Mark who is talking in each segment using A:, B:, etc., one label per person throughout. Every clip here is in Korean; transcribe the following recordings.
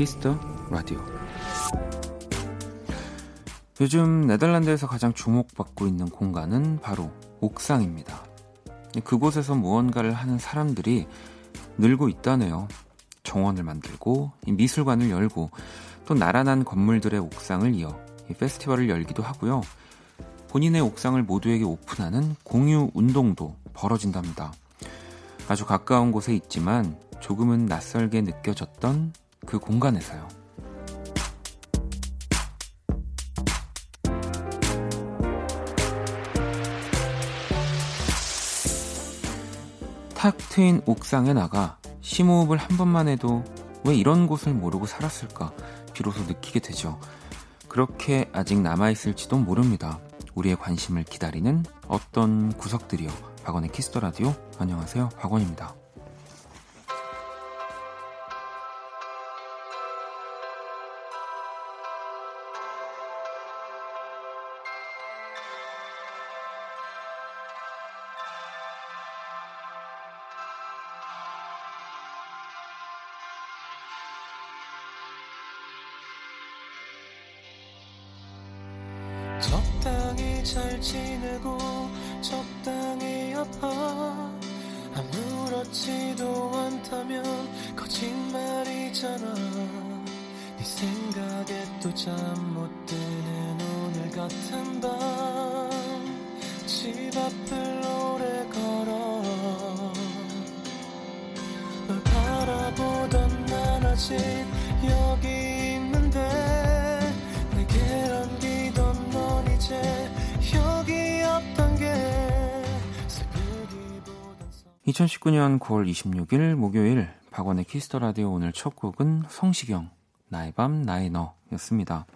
A: Kiss the Radio. 요즘 네덜란드에서 가장 주목받고 있는 공간은 바로 옥상입니다. 그곳에서 무언가를 하는 사람들이 늘고 있다네요. 정원을 만들고 미술관을 열고 또 나란한 건물들의 옥상을 이어 페스티벌을 열기도 하고요. 본인의 옥상을 모두에게 오픈하는 공유 운동도 벌어진답니다. 아주 가까운 곳에 있지만 조금은 낯설게 느껴졌던 그 공간에서요. 탁 트인 옥상에 나가 심호흡을 한 번만 해도 왜 이런 곳을 모르고 살았을까 비로소 느끼게 되죠. 그렇게 아직 남아있을지도 모릅니다. 우리의 관심을 기다리는 어떤 구석들이요. 박원의 키스터 라디오. 안녕하세요. 박원입니다. 2019년 9월 26일 목요일 박원의 Kiss the Radio 오늘 첫 곡은 성시경 나의 밤 나의 너였습니다.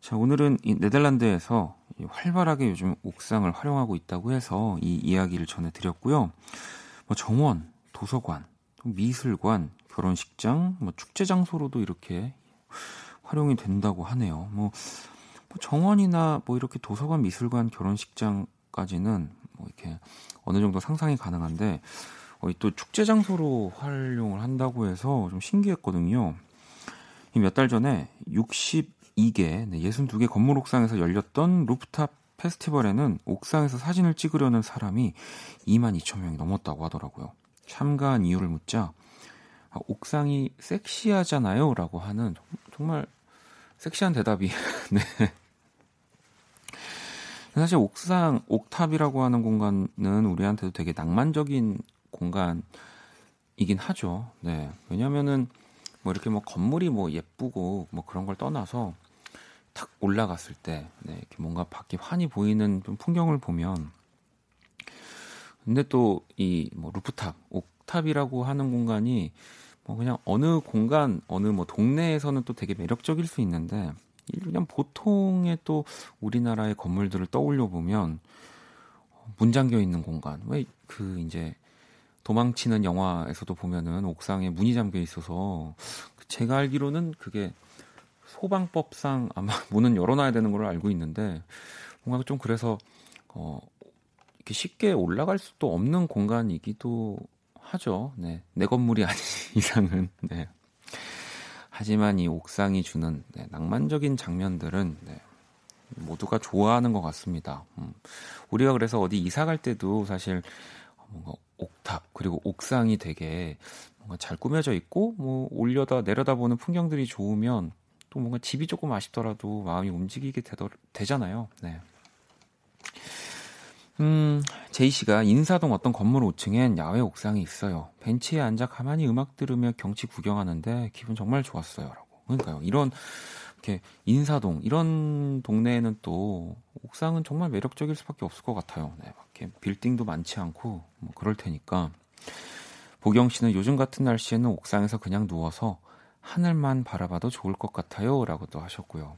A: 자 오늘은 이 네덜란드에서 활발하게 요즘 옥상을 활용하고 있다고 해서 이 이야기를 전해드렸고요. 뭐 정원, 도서관, 미술관, 결혼식장, 뭐 축제 장소로도 이렇게 활용이 된다고 하네요. 뭐, 뭐 정원이나 뭐 이렇게 도서관, 미술관, 결혼식장까지는 뭐 이렇게 어느 정도 상상이 가능한데 어, 또 축제 장소로 활용을 한다고 해서 좀 신기했거든요. 몇 달 전에 62개, 네, 62개 건물 옥상에서 열렸던 루프탑 페스티벌에는 옥상에서 사진을 찍으려는 사람이 2만 2천 명이 넘었다고 하더라고요. 참가한 이유를 묻자 아, 옥상이 섹시하잖아요 라고 하는 정말 섹시한 대답이 네. 사실 옥상, 옥탑이라고 하는 공간은 우리한테도 되게 낭만적인 공간이긴 하죠. 네. 왜냐면은 뭐 이렇게 뭐 건물이 뭐 예쁘고 뭐 그런 걸 떠나서 탁 올라갔을 때 네, 이렇게 뭔가 밖에 환히 보이는 좀 풍경을 보면 근데 또 이 뭐 루프탑, 옥탑이라고 하는 공간이 뭐 그냥 어느 공간, 어느 뭐 동네에서는 또 되게 매력적일 수 있는데 그냥 보통의 또 우리나라의 건물들을 떠올려 보면 문 잠겨 있는 공간 왜 그 이제 도망치는 영화에서도 보면은 옥상에 문이 잠겨 있어서 제가 알기로는 그게 소방법상 아마 문은 열어놔야 되는 걸로 알고 있는데 뭔가 좀 그래서 어 이렇게 쉽게 올라갈 수도 없는 공간이기도 하죠. 네, 내 건물이 아닌 이상은 네. 하지만 이 옥상이 주는 네, 낭만적인 장면들은 네, 모두가 좋아하는 것 같습니다. 음, 우리가 그래서 어디 이사 갈 때도 사실 뭔가 옥탑 그리고 옥상이 되게 뭔가 잘 꾸며져 있고 뭐 올려다 내려다보는 풍경들이 좋으면 또 뭔가 집이 조금 아쉽더라도 마음이 움직이게 되더, 되잖아요. 네. 음, 제이 씨가 인사동 어떤 건물 5층엔 야외 옥상이 있어요. 벤치에 앉아 가만히 음악 들으며 경치 구경하는데 기분 정말 좋았어요라고. 그러니까요. 이런 이렇게 인사동 이런 동네에는 또 옥상은 정말 매력적일 수밖에 없을 것 같아요. 네, 이렇게 빌딩도 많지 않고 뭐 그럴 테니까. 보경 씨는 요즘 같은 날씨에는 옥상에서 그냥 누워서 하늘만 바라봐도 좋을 것 같아요라고 도 하셨고요.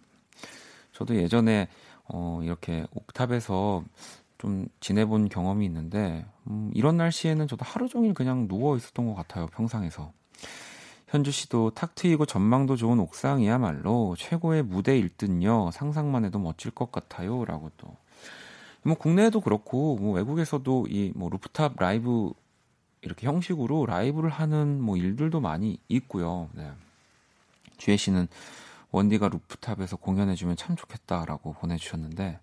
A: 저도 예전에 어 이렇게 옥탑에서 좀 지내본 경험이 있는데 음, 이런 날씨에는 저도 하루 종일 그냥 누워 있었던 것 같아요 평상에서 현주 씨도 탁 트이고 전망도 좋은 옥상이야말로 최고의 무대일 듯요 상상만 해도 멋질 것 같아요라고 또 뭐 국내에도 그렇고 뭐 외국에서도 이 뭐 루프탑 라이브 이렇게 형식으로 라이브를 하는 뭐 일들도 많이 있고요. 네. 주혜 씨는 원디가 rooftop에서 공연해주면 참 좋겠다라고 보내주셨는데,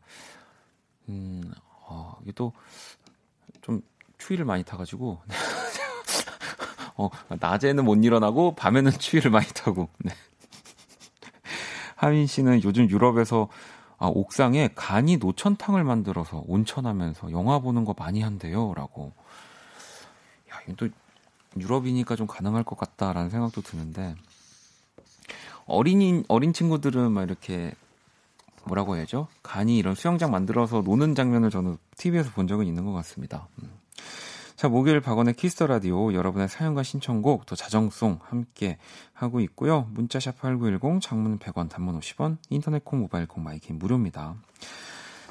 A: 음, 어, 이게 또 좀 추위를 많이 타가지고, 어, 낮에는 못 일어나고 밤에는 추위를 많이 타고, 네. 하민 씨는 요즘 유럽에서 아, 옥상에 간이 노천탕을 만들어서 온천하면서 영화 보는 거 많이 한대요. 라고. 야, 이건 또 유럽이니까 좀 가능할 것 같다라는 생각도 드는데, 어린이, 어린 친구들은 막 이렇게 뭐라고 해야죠? 간이 이런 수영장 만들어서 노는 장면을 저는 TV에서 본 적은 있는 것 같습니다. 음. 자, 목요일 박원의 Kiss the Radio 여러분의 사연과 신청곡 또 자정송 함께 하고 있고요. 문자샵 8910 장문은 100원 단문 50원 인터넷 콩 모바일 콩 my K 무료입니다.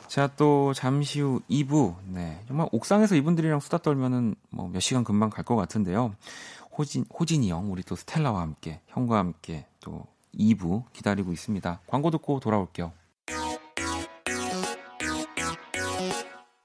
A: 자, 또 잠시 후 2부. 네. 정말 옥상에서 이분들이랑 수다 떨면은 뭐 몇 시간 금방 갈 것 같은데요. 호진 호진이 형 우리 또 스텔라와 함께 형과 함께 또 2부 기다리고 있습니다. 광고 듣고 돌아올게요.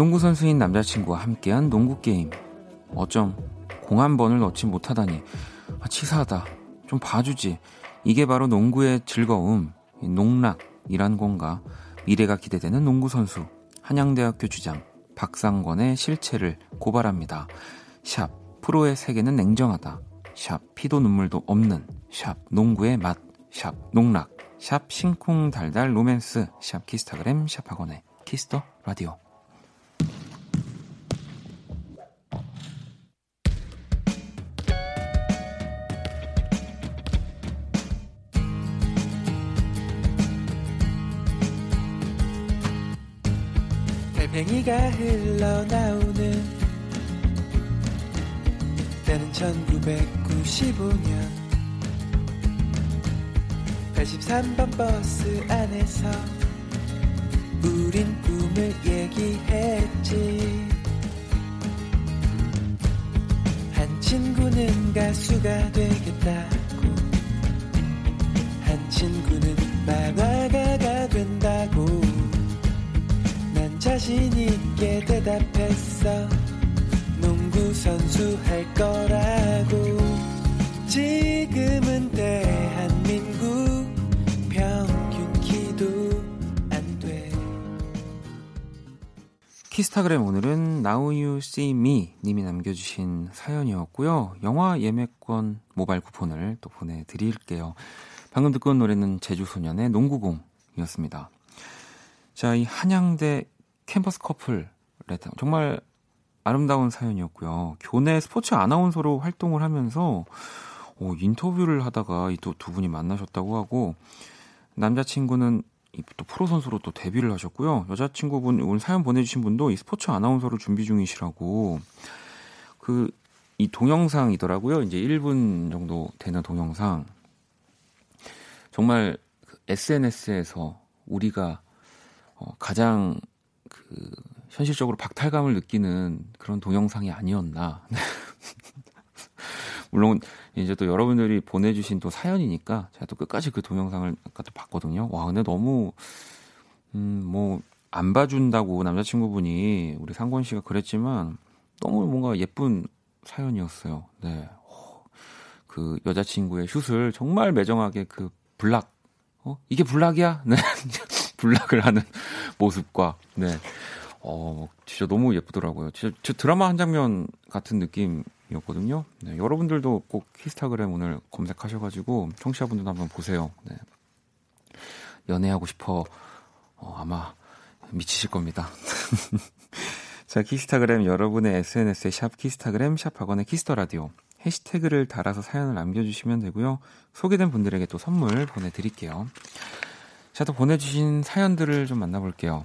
A: 농구 선수인 남자친구와 함께한 농구 게임. 어쩜 공 한 번을 넣지 못하다니 아, 치사하다. 좀 봐주지. 이게 바로 농구의 즐거움, 농락이란 건가. 미래가 기대되는 농구 선수 한양대학교 주장 박상권의 실체를 고발합니다. 샵 프로의 세계는 냉정하다. 샵 피도 눈물도 없는 샵 농구의 맛. 샵 농락. 샵 심쿵 달달 로맨스. 샵 키스타그램 샵 박원의 Kiss the Radio. 팽이가 흘러나오는 때는 1995년 83번 버스 안에서 우린 꿈을 얘기했지. 한 친구는 가수가 되겠다고 한 친구는 만화가가 된다고. 난 자신 있게 대답했어. 농구 선수 할 거라고. 지금은 대한민국 평균 키도 안돼. 키스타그램 오늘은 Now You See Me 님이 남겨주신 사연이었고요. 영화 예매권 모바일 쿠폰을 또 보내드릴게요. 방금 듣고 온 노래는 제주소년의 농구공이었습니다. 자, 이 한양대 캠퍼스 커플 레터 정말 아름다운 사연이었고요. 교내 스포츠 아나운서로 활동을 하면서 오, 인터뷰를 하다가 또 두 분이 만나셨다고 하고 남자친구는 또 프로 선수로 또 데뷔를 하셨고요. 여자친구분 오늘 사연 보내주신 분도 이 스포츠 아나운서를 준비 중이시라고 그 이 동영상이더라고요. 이제 1분 정도 되는 동영상 정말 SNS에서 그 우리가 어, 가장 그 현실적으로 박탈감을 느끼는 그런 동영상이 아니었나. 물론 이제 또 여러분들이 보내주신 또 사연이니까 제가 또 끝까지 그 동영상을 아까 또 봤거든요. 와 근데 너무 음뭐 안 봐준다고 남자친구분이 우리 상권 씨가 그랬지만 너무 뭔가 예쁜 사연이었어요. 네. 그 여자친구의 슛을 정말 매정하게 그 블락 어 이게 블락이야? 네. 블락을 하는 모습과 네. 어, 진짜 너무 예쁘더라고요. 진짜, 진짜 드라마 한 장면 같은 느낌이었거든요. 네, 여러분들도 꼭 히스타그램 오늘 검색하셔가지고 청취자분들도 한번 보세요. 네. 연애하고 싶어 어, 아마 미치실 겁니다. 자, 키스타그램 여러분의 SNS에 샵 키스타그램 샵 박원의 Kiss the Radio 해시태그를 달아서 사연을 남겨주시면 되고요. 소개된 분들에게 또 선물 보내드릴게요. 자, 또 보내주신 사연들을 좀 만나볼게요.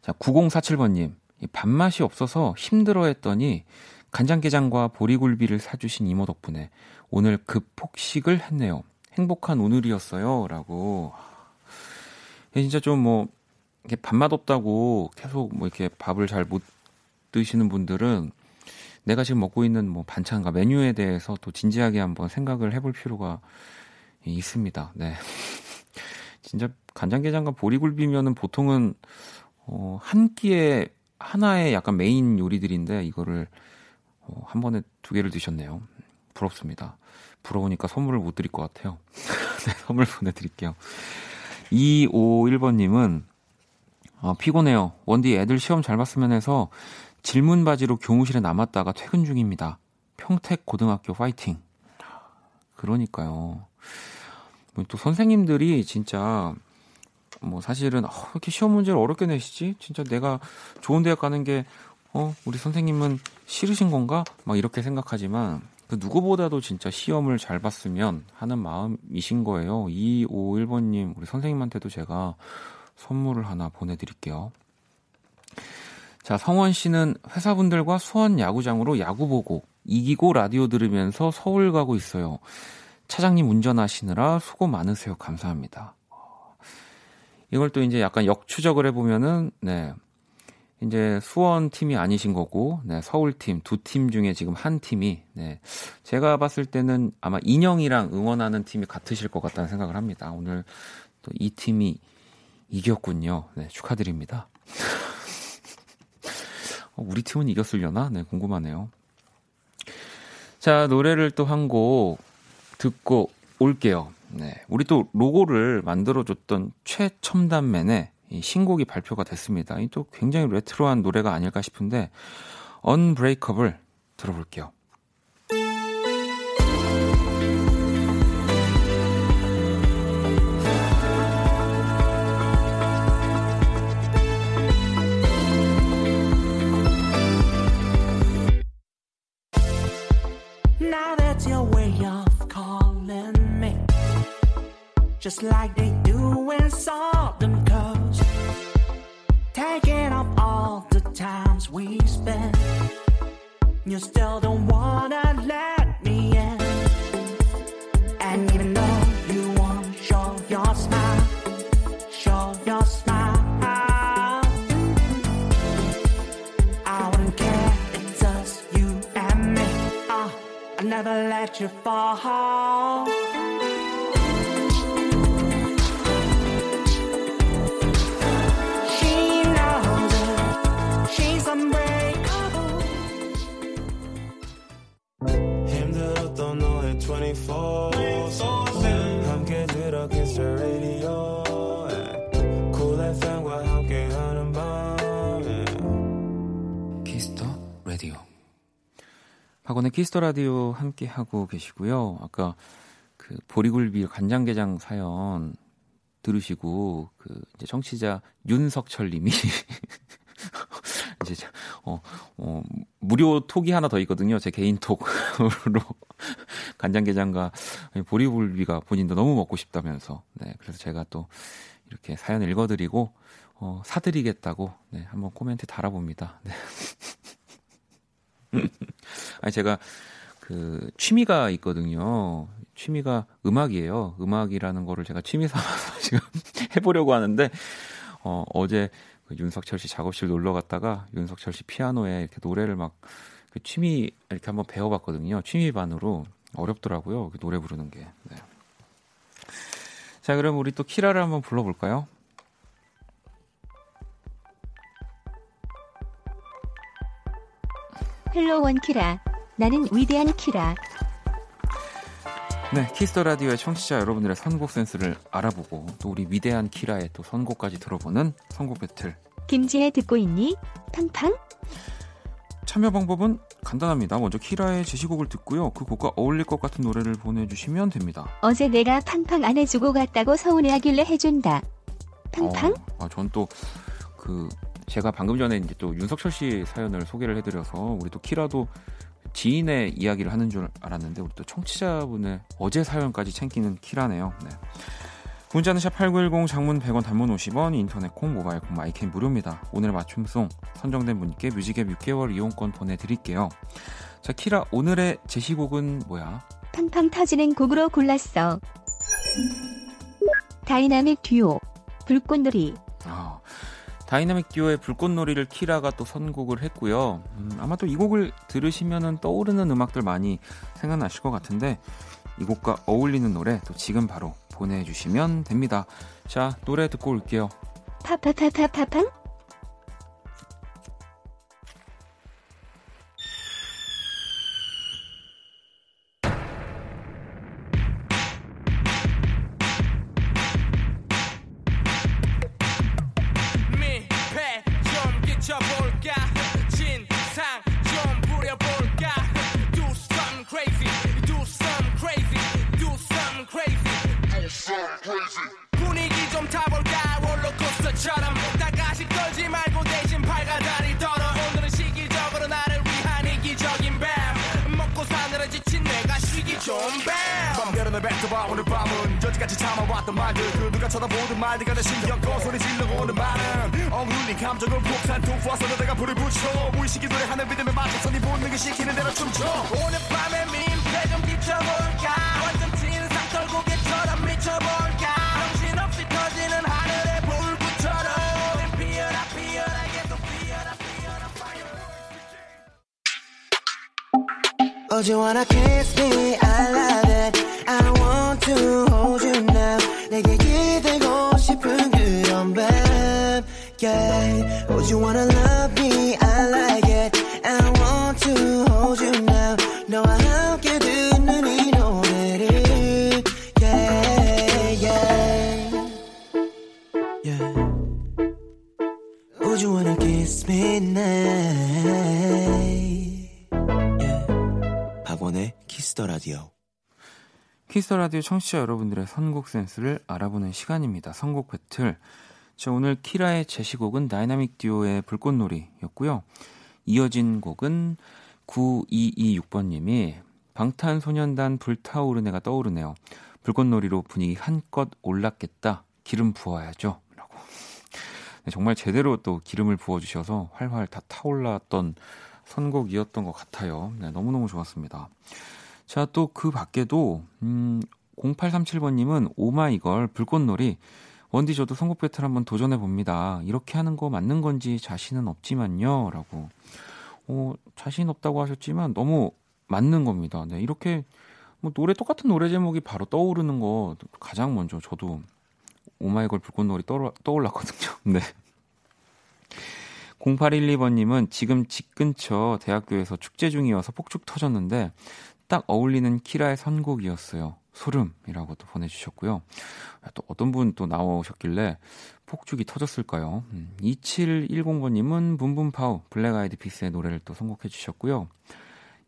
A: 자, 9047번님. 밥맛이 없어서 힘들어 했더니 간장게장과 보리굴비를 사주신 이모 덕분에 오늘 급 폭식을 했네요. 행복한 오늘이었어요. 라고. 진짜 좀 뭐, 이렇게 밥맛 없다고 계속 뭐 이렇게 밥을 잘 못 드시는 분들은 내가 지금 먹고 있는 뭐 반찬과 메뉴에 대해서 또 진지하게 한번 생각을 해볼 필요가 있습니다. 네. 진짜 간장게장과 보리굴비면은 보통은 어, 한 끼에 하나의 약간 메인 요리들인데 이거를 어, 한 번에 두 개를 드셨네요. 부럽습니다. 부러우니까 선물을 못 드릴 것 같아요. 네, 선물 보내드릴게요. 251번님은 어, 피곤해요. 원디 애들 시험 잘 봤으면 해서 질문 바지로 교무실에 남았다가 퇴근 중입니다. 평택 고등학교 파이팅. 그러니까요. 뭐또 선생님들이 진짜 뭐 사실은 어, 이렇게 시험 문제를 어렵게 내시지? 진짜 내가 좋은 대학 가는 게 어, 우리 선생님은 싫으신 건가? 막 이렇게 생각하지만 그 누구보다도 진짜 시험을 잘 봤으면 하는 마음이신 거예요. 251번님, 우리 선생님한테도 제가 선물을 하나 보내드릴게요. 자, 성원 씨는 회사분들과 수원 야구장으로 야구 보고 이기고 라디오 들으면서 서울 가고 있어요. 차장님 운전하시느라 수고 많으세요. 감사합니다. 이걸 또 이제 약간 역추적을 해보면은, 네. 이제 수원 팀이 아니신 거고, 네, 서울 팀, 두 팀 중에 지금 한 팀이, 네. 제가 봤을 때는 아마 인형이랑 응원하는 팀이 같으실 것 같다는 생각을 합니다. 오늘 또 이 팀이 이겼군요. 네, 축하드립니다. 어, 우리 팀은 이겼으려나? 네, 궁금하네요. 자, 노래를 또 한 곡 듣고 올게요. 네. 우리 또 로고를 만들어줬던 최첨단맨의 이 신곡이 발표가 됐습니다. 이 또 굉장히 레트로한 노래가 아닐까 싶은데, Unbreakable 들어볼게요. Just like they do in Southern Coast. Taking up all the times we spend. You still don't wanna let me in. And even though you won't show your smile, show your smile. I wouldn't care, it's us, you and me. Uh, I never let you fall. 키스 더 라디오 함께 하고 계시고요. 아까 그 보리굴비 간장게장 사연 들으시고 그 이제 청취자 윤석철 님이 이제 어, 어 무료 톡이 하나 더 있거든요. 제 개인 톡으로 간장게장과 보리굴비가 본인도 너무 먹고 싶다면서 네 그래서 제가 또 이렇게 사연을 읽어 드리고 어, 사드리겠다고 네 한번 코멘트 달아봅니다. 네. 아니 제가 그 취미가 있거든요. 취미가 음악이에요. 음악이라는 거를 제가 취미 삼아서 지금 해보려고 하는데 어, 어제 그 윤석철 씨 작업실 놀러 갔다가 윤석철 씨 피아노에 이렇게 노래를 막 그 취미 이렇게 한번 배워봤거든요. 취미 반으로 어렵더라고요. 그 노래 부르는 게. 네. 자, 그럼 우리 또 키라를 한번 불러볼까요?
B: Hello 원 키라. 나는 위대한 키라.
A: 네, 키스 더 라디오의 청취자 여러분들의 선곡 센스를 알아보고 또 우리 위대한 키라의 또 선곡까지 들어보는 선곡 배틀.
B: 김지혜 듣고 있니? 팡팡.
A: 참여 방법은 간단합니다. 먼저 키라의 제시곡을 듣고요. 그 곡과 어울릴 것 같은 노래를 보내주시면 됩니다.
B: 어제 내가 팡팡 안 해주고 갔다고 서운해하길래 해준다. 팡팡?
A: 어, 아, 전 또 그 제가 방금 전에 이제 또 윤석철 씨 사연을 소개를 해드려서 우리 또 키라도 지인의 이야기를 하는 줄 알았는데 우리 또 청취자분의 어제 사연까지 챙기는 키라네요. 네. 문자는 샵8910 장문 100원 단문 50원 인터넷 콩 모바일 콩 마이캠 무료입니다. 오늘 맞춤송 선정된 분께 뮤직앱 6개월 이용권 보내드릴게요. 자 키라 오늘의 제시곡은 뭐야?
B: 팡팡 터지는 곡으로 골랐어. 다이나믹 듀오 불꽃놀이
A: 아, 다이나믹 듀오의 불꽃놀이를 키라가 또 선곡을 했고요. 음, 아마 또 이 곡을 들으시면 떠오르는 음악들 많이 생각나실 것 같은데 이 곡과 어울리는 노래 또 지금 바로 보내주시면 됩니다. 자, 노래 듣고 올게요.
B: 파파파파파팡
C: 키스 더 라디오
A: 청취자 여러분들의 선곡 센스를 알아보는 시간입니다. 선곡 배틀. 자, 오늘 키라의 제시곡은 다이나믹 듀오의 불꽃놀이였고요. 이어진 곡은 9226번님이 방탄소년단 불타오르네가 떠오르네요. 불꽃놀이로 분위기 한껏 올랐겠다. 기름 부어야죠. 라고. 네, 정말 제대로 또 기름을 부어주셔서 활활 다 타올랐던 선곡이었던 것 같아요. 네, 너무너무 좋았습니다. 자, 또 그 밖에도, 음, 0837번님은 오마이걸 불꽃놀이. 원디 저도 선곡 배틀 한번 도전해 봅니다. 이렇게 하는 거 맞는 건지 자신은 없지만요. 라고. 어, 자신 없다고 하셨지만 너무 맞는 겁니다. 네, 이렇게 뭐 노래 똑같은 노래 제목이 바로 떠오르는 거 가장 먼저 저도 오마이걸 불꽃놀이 떠올라, 떠올랐거든요. 네. 0812번님은 지금 집 근처 대학교에서 축제 중이어서 폭죽 터졌는데 딱 어울리는 키라의 선곡이었어요. 소름이라고 또 보내주셨고요. 또 어떤 분 또 나오셨길래 폭죽이 터졌을까요? 음, 2710번님은 Boom Boom Pow 블랙 아이드 피스의 노래를 또 선곡해 주셨고요.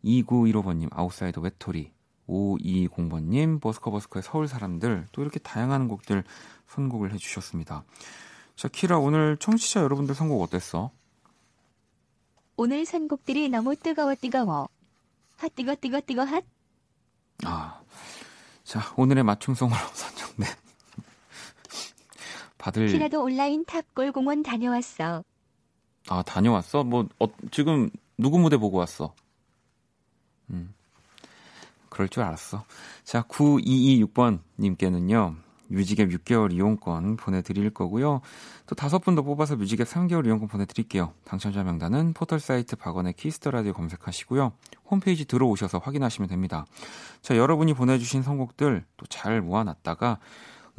A: 2915번님 아웃사이더 외톨이 520번님 버스커버스커의 서울 사람들 또 이렇게 다양한 곡들 선곡을 해주셨습니다. 자 키라 오늘 청취자 여러분들 선곡 어땠어?
B: 오늘 선곡들이 너무 뜨거워 뜨거워. 핫 뜨거 뜨거 뜨거 핫.
A: 아, 자 오늘의 맞춤송으로 선정된 받을
B: 키라도 온라인 탑골 공원 다녀왔어.
A: 아 다녀왔어? 뭐 어, 지금 누구 무대 보고 왔어? 음, 그럴 줄 알았어. 자 9226번 님께는요 뮤직앱 6개월 이용권 보내드릴 거고요. 또 다섯 분 더 뽑아서 뮤직앱 3개월 이용권 보내드릴게요. 당첨자 명단은 포털 사이트 박원의 키스 더 라디오 검색하시고요. 홈페이지 들어오셔서 확인하시면 됩니다. 자, 여러분이 보내주신 선곡들 또 잘 모아놨다가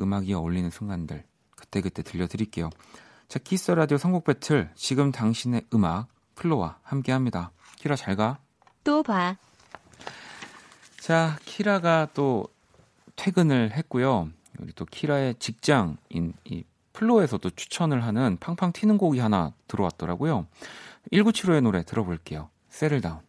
A: 음악이 어울리는 순간들 그때그때 들려드릴게요. 자, 키스 더 라디오 선곡 배틀 지금 당신의 음악 플로와 함께합니다. 키라 잘 가.
B: 또 봐.
A: 자, 키라가 또 퇴근을 했고요. 우리 또 키라의 직장인 이 플로에서 도 추천을 하는 팡팡 튀는 곡이 하나 들어왔더라고요. 1975의 노래 들어볼게요. 세를 다운.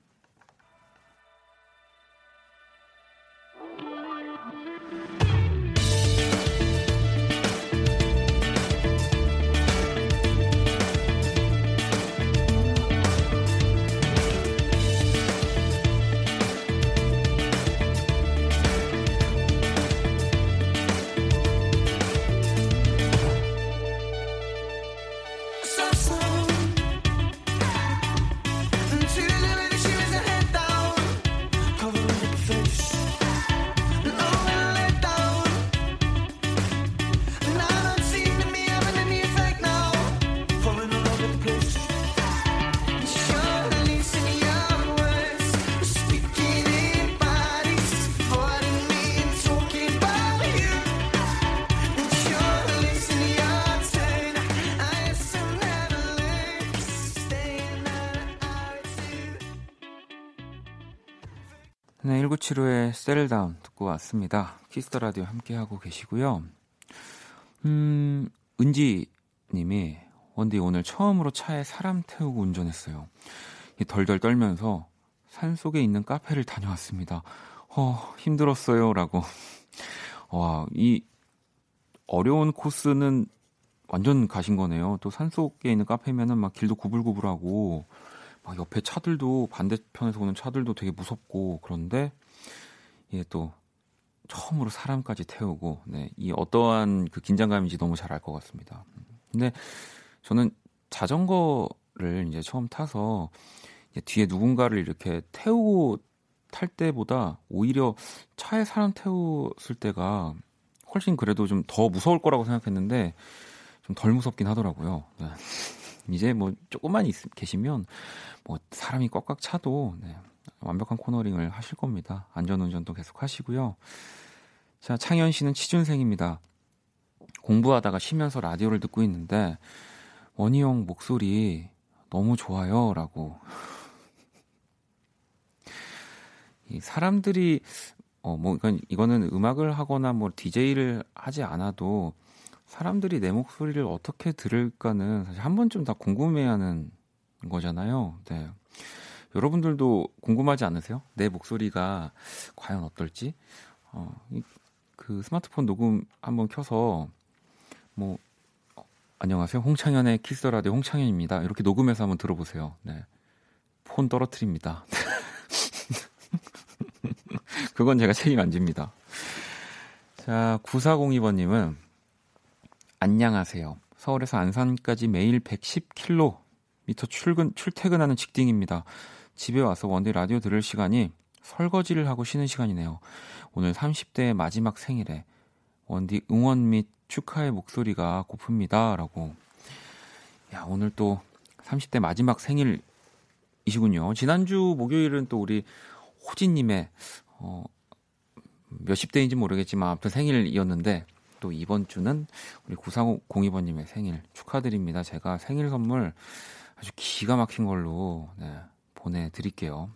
A: Settle Down 듣고 왔습니다. 키스 더 라디오 함께하고 계시고요. 음, 은지 님이 원디 오늘 처음으로 차에 사람 태우고 운전했어요. 덜덜 떨면서 산 속에 있는 카페를 다녀왔습니다. 어, 힘들었어요. 라고. 와, 이 어려운 코스는 완전 가신 거네요. 또 산 속에 있는 카페면은 막 길도 구불구불하고 막 옆에 차들도 반대편에서 오는 차들도 되게 무섭고 그런데 이게 또 처음으로 사람까지 태우고 네, 이 어떠한 그 긴장감인지 너무 잘 알 것 같습니다. 근데 저는 자전거를 이제 처음 타서 이제 뒤에 누군가를 이렇게 태우고 탈 때보다 오히려 차에 사람 태웠을 때가 훨씬 그래도 좀 더 무서울 거라고 생각했는데 좀 덜 무섭긴 하더라고요. 네. 이제 뭐 조금만 있, 계시면 뭐 사람이 꽉꽉 차도 네, 완벽한 코너링을 하실 겁니다. 안전운전도 계속 하시고요. 자, 창현 씨는 취준생입니다. 공부하다가 쉬면서 라디오를 듣고 있는데 원희 형 목소리 너무 좋아요라고. 이 사람들이 어뭐 그러니까 이거는 음악을 하거나 뭐 DJ를 하지 않아도 사람들이 내 목소리를 어떻게 들을까는 사실 한 번쯤 다 궁금해하는 거잖아요. 네. 여러분들도 궁금하지 않으세요? 내 목소리가 과연 어떨지? 어, 그 스마트폰 녹음 한번 켜서 뭐 어, 안녕하세요. 홍창현의 키스 라디오 홍창현입니다. 이렇게 녹음해서 한번 들어보세요. 네. 폰 떨어뜨립니다. 그건 제가 책임 안 집니다. 자, 9402번님은 안녕하세요. 서울에서 안산까지 매일 110km 출근, 출퇴근하는 직딩입니다. 집에 와서 원디 라디오 들을 시간이 설거지를 하고 쉬는 시간이네요. 오늘 30대의 마지막 생일에 원디 응원 및 축하의 목소리가 고픕니다. 라고. 야, 오늘 또 30대 마지막 생일이시군요. 지난주 목요일은 또 우리 호진님의, 어, 몇십 대인지 모르겠지만 아무튼 생일이었는데 또 이번 주는 우리 9402번님의 생일 축하드립니다. 제가 생일 선물 아주 기가 막힌 걸로 네, 보내드릴게요.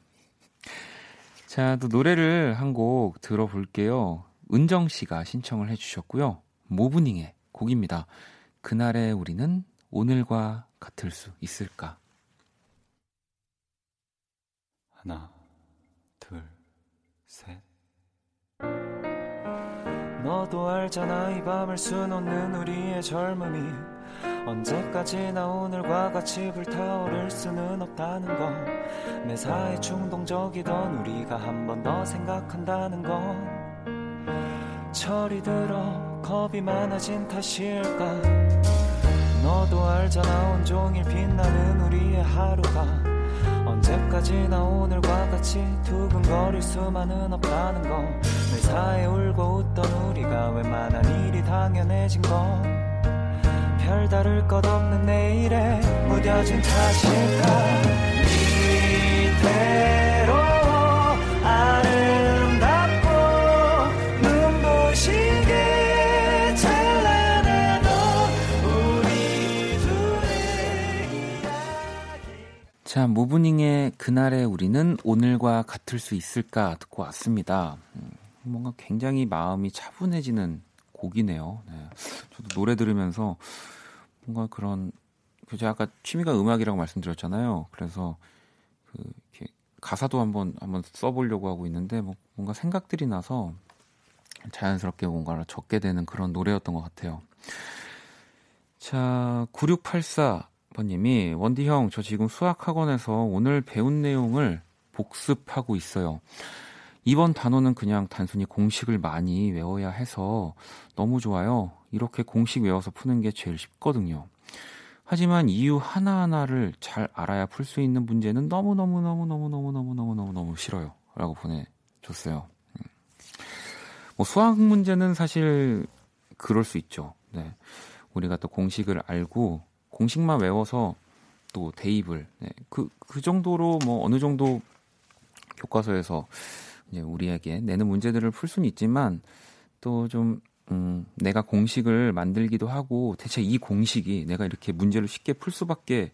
A: 자, 또 노래를 한 곡 들어볼게요. 은정 씨가 신청을 해주셨고요. 모브닝의 곡입니다. 그날의 우리는 오늘과 같을 수 있을까?
D: 하나, 둘, 셋. 너도 알잖아 이 밤을 수놓는 우리의 젊음이 언제까지나 오늘과 같이 불타오를 수는 없다는 건 매사에 충동적이던 우리가 한 번 더 생각한다는 건 철이 들어 겁이 많아진 탓일까? 너도 알잖아 온종일 빛나는 우리의 하루가. 언제까지나 오늘과 같이 두근거릴 수만은 없다는 건 매사에 울고 웃던 우리가 웬만한 일이 당연해진 건 별다를 것 없는 내일에 무뎌진 탓일까 이대로 아름답고 눈부시게 찬란해도 우리 둘의 이야기
A: 자, 모브닝의 그날의 우리는 오늘과 같을 수 있을까 듣고 왔습니다. 음, 뭔가 굉장히 마음이 차분해지는 곡이네요. 네. 저도 노래 들으면서 뭔가 그런 그 제가 아까 취미가 음악이라고 말씀드렸잖아요. 그래서 그 이렇게 가사도 한번 한번 써보려고 하고 있는데 뭐 뭔가 생각들이 나서 자연스럽게 뭔가를 적게 되는 그런 노래였던 것 같아요. 자, 9684번님이 원디 형, 저 지금 수학학원에서 오늘 배운 내용을 복습하고 있어요. 이번 단어는 그냥 단순히 공식을 많이 외워야 해서 너무 좋아요. 이렇게 공식 외워서 푸는 게 제일 쉽거든요. 하지만 이유 하나하나를 잘 알아야 풀 수 있는 문제는 너무너무너무너무너무너무너무너무너무 싫어요. 라고 보내줬어요. 음. 뭐 수학 문제는 사실 그럴 수 있죠. 네. 우리가 또 공식을 알고 공식만 외워서 또 대입을 네. 그, 그 정도로 뭐 어느 정도 교과서에서 우리에게 내는 문제들을 풀 수는 있지만 또좀 음, 내가 공식을 만들기도 하고 대체 이 공식이 내가 이렇게 문제를 쉽게 풀 수밖에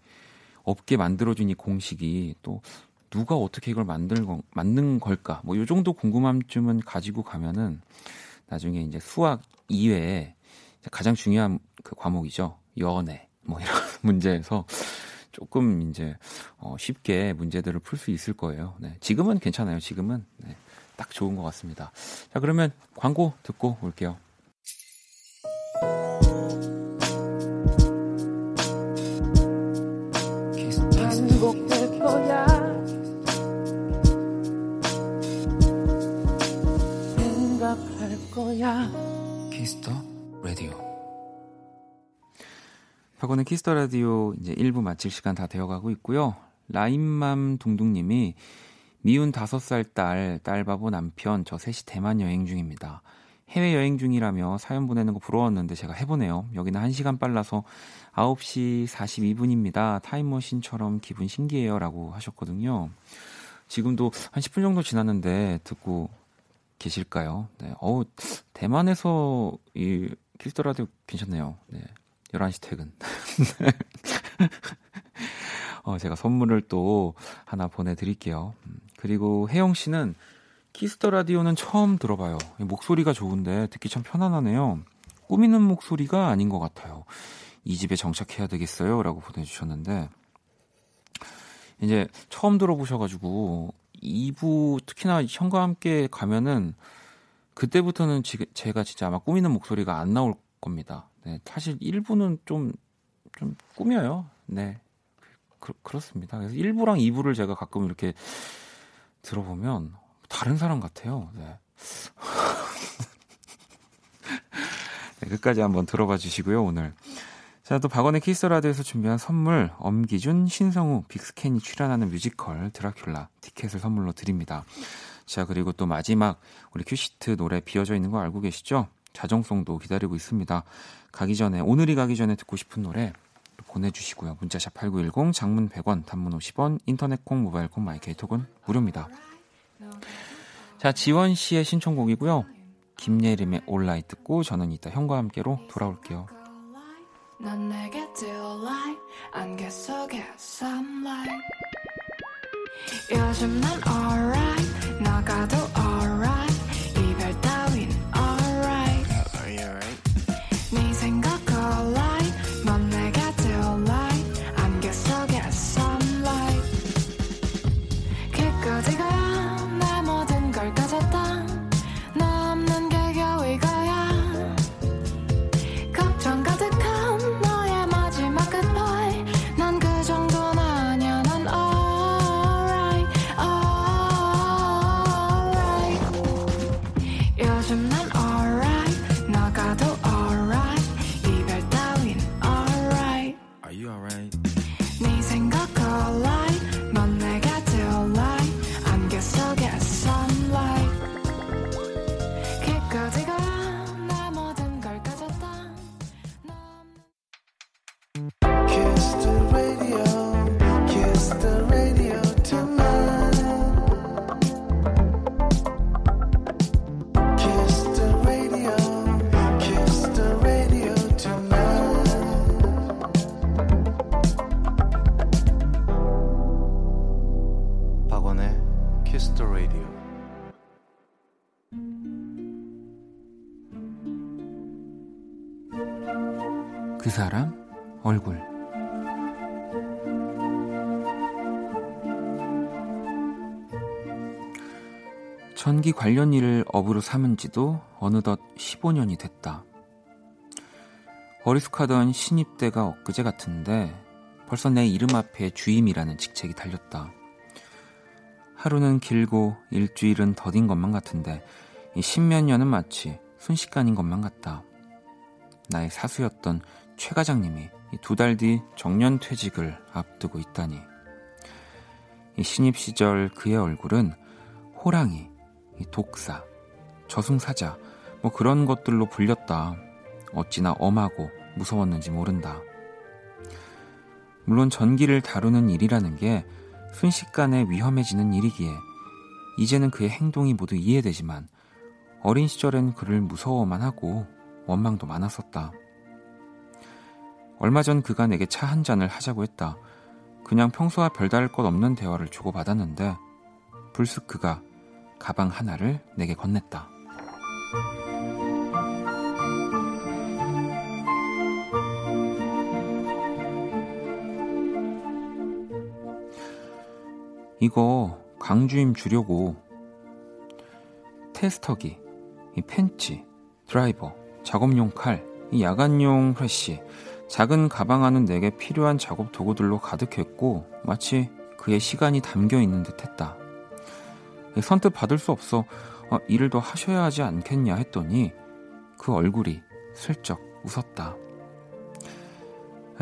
A: 없게 만들어준 이 공식이 또 누가 어떻게 이걸 만든 건 만든 걸까? 뭐 요 정도 궁금함쯤은 가지고 가면은 나중에 이제 수학 이외에 가장 중요한 그 과목이죠. 연애 뭐 이런 문제에서 조금 이제 어, 쉽게 문제들을 풀 수 있을 거예요. 네, 지금은 괜찮아요. 지금은 네, 딱 좋은 것 같습니다. 자 그러면 광고 듣고 올게요.
D: 반복될 거야 생각할 거야
A: 키스 더 라디오. 박원의 키스 더 라디오 이제 1부 마칠 시간 다 되어가고 있고요. 라임맘 둥둥님이 미운 5살 딸, 딸바보 남편, 저 셋이 대만 여행 중입니다. 해외 여행 중이라며 사연 보내는 거 부러웠는데 제가 해보네요. 여기는 1시간 빨라서 9시 42분입니다. 타임머신처럼 기분 신기해요. 라고 하셨거든요. 지금도 한 10분 정도 지났는데 듣고 계실까요? 네. 어우, 대만에서 이 키스 더 라디오 괜찮네요. 네. 11시 퇴근. 어, 제가 선물을 또 하나 보내드릴게요. 음, 그리고 혜영 씨는 키스 더 라디오는 처음 들어봐요. 목소리가 좋은데 듣기 참 편안하네요. 꾸미는 목소리가 아닌 것 같아요. 이 집에 정착해야 되겠어요? 라고 보내주셨는데, 이제 처음 들어보셔가지고, 2부 특히나 형과 함께 가면은, 그때부터는 지, 제가 진짜 아마 꾸미는 목소리가 안 나올 겁니다. 네, 사실 1부는 좀, 좀 꾸며요. 네. 그, 그렇습니다. 그래서 1부랑 2부를 제가 가끔 이렇게 들어보면 다른 사람 같아요. 네. 네, 끝까지 한번 들어봐 주시고요, 오늘. 자, 또 박원의 키스 더 라디오에서 준비한 선물, 엄기준, 신성우, 빅스 켄이 출연하는 뮤지컬 드라큘라 티켓을 선물로 드립니다. 자, 그리고 또 마지막 우리 큐시트 노래 비어져 있는 거 알고 계시죠? 자정송도 기다리고 있습니다. 가기 전에 오늘이 가기 전에 듣고 싶은 노래 보내주시고요. 문자샵 8910, 장문 100원, 단문 50원, 인터넷 콩, 모바일 콩, 마이케이톡은 무료입니다. 자, 지원 씨의 신청곡이고요. 김예림의 온라인 듣고 저는 이따 형과 함께로 돌아올게요.
E: 넌 내게 안개 속에 요즘 난 alright 나가도 alright
A: 전기 관련 일을 업으로 삼은 지도 어느덧 15년이 됐다. 어리숙하던 신입대가 엊그제 같은데 벌써 내 이름 앞에 주임이라는 직책이 달렸다. 하루는 길고 일주일은 더딘 것만 같은데 이 십몇 년은 마치 순식간인 것만 같다. 나의 사수였던 최 과장님이 두 달 뒤 정년 퇴직을 앞두고 있다니. 이 신입 시절 그의 얼굴은 호랑이, 이 독사, 저승사자, 뭐 그런 것들로 불렸다. 어찌나 엄하고 무서웠는지 모른다. 물론 전기를 다루는 일이라는 게 순식간에 위험해지는 일이기에 이제는 그의 행동이 모두 이해되지만 어린 시절엔 그를 무서워만 하고 원망도 많았었다. 얼마 전 그가 내게 차 한 잔을 하자고 했다. 그냥 평소와 별다를 것 없는 대화를 주고받았는데 불쑥 그가 가방 하나를 내게 건넸다. 이거 강주임 주려고 테스터기, 이 펜치, 드라이버, 작업용 칼, 이 야간용 프레쉬, 작은 가방 안은 내게 필요한 작업 도구들로 가득했고 마치 그의 시간이 담겨 있는 듯했다. 선뜻 받을 수 없어 어, 일을 더 하셔야 하지 않겠냐 했더니 그 얼굴이 슬쩍 웃었다.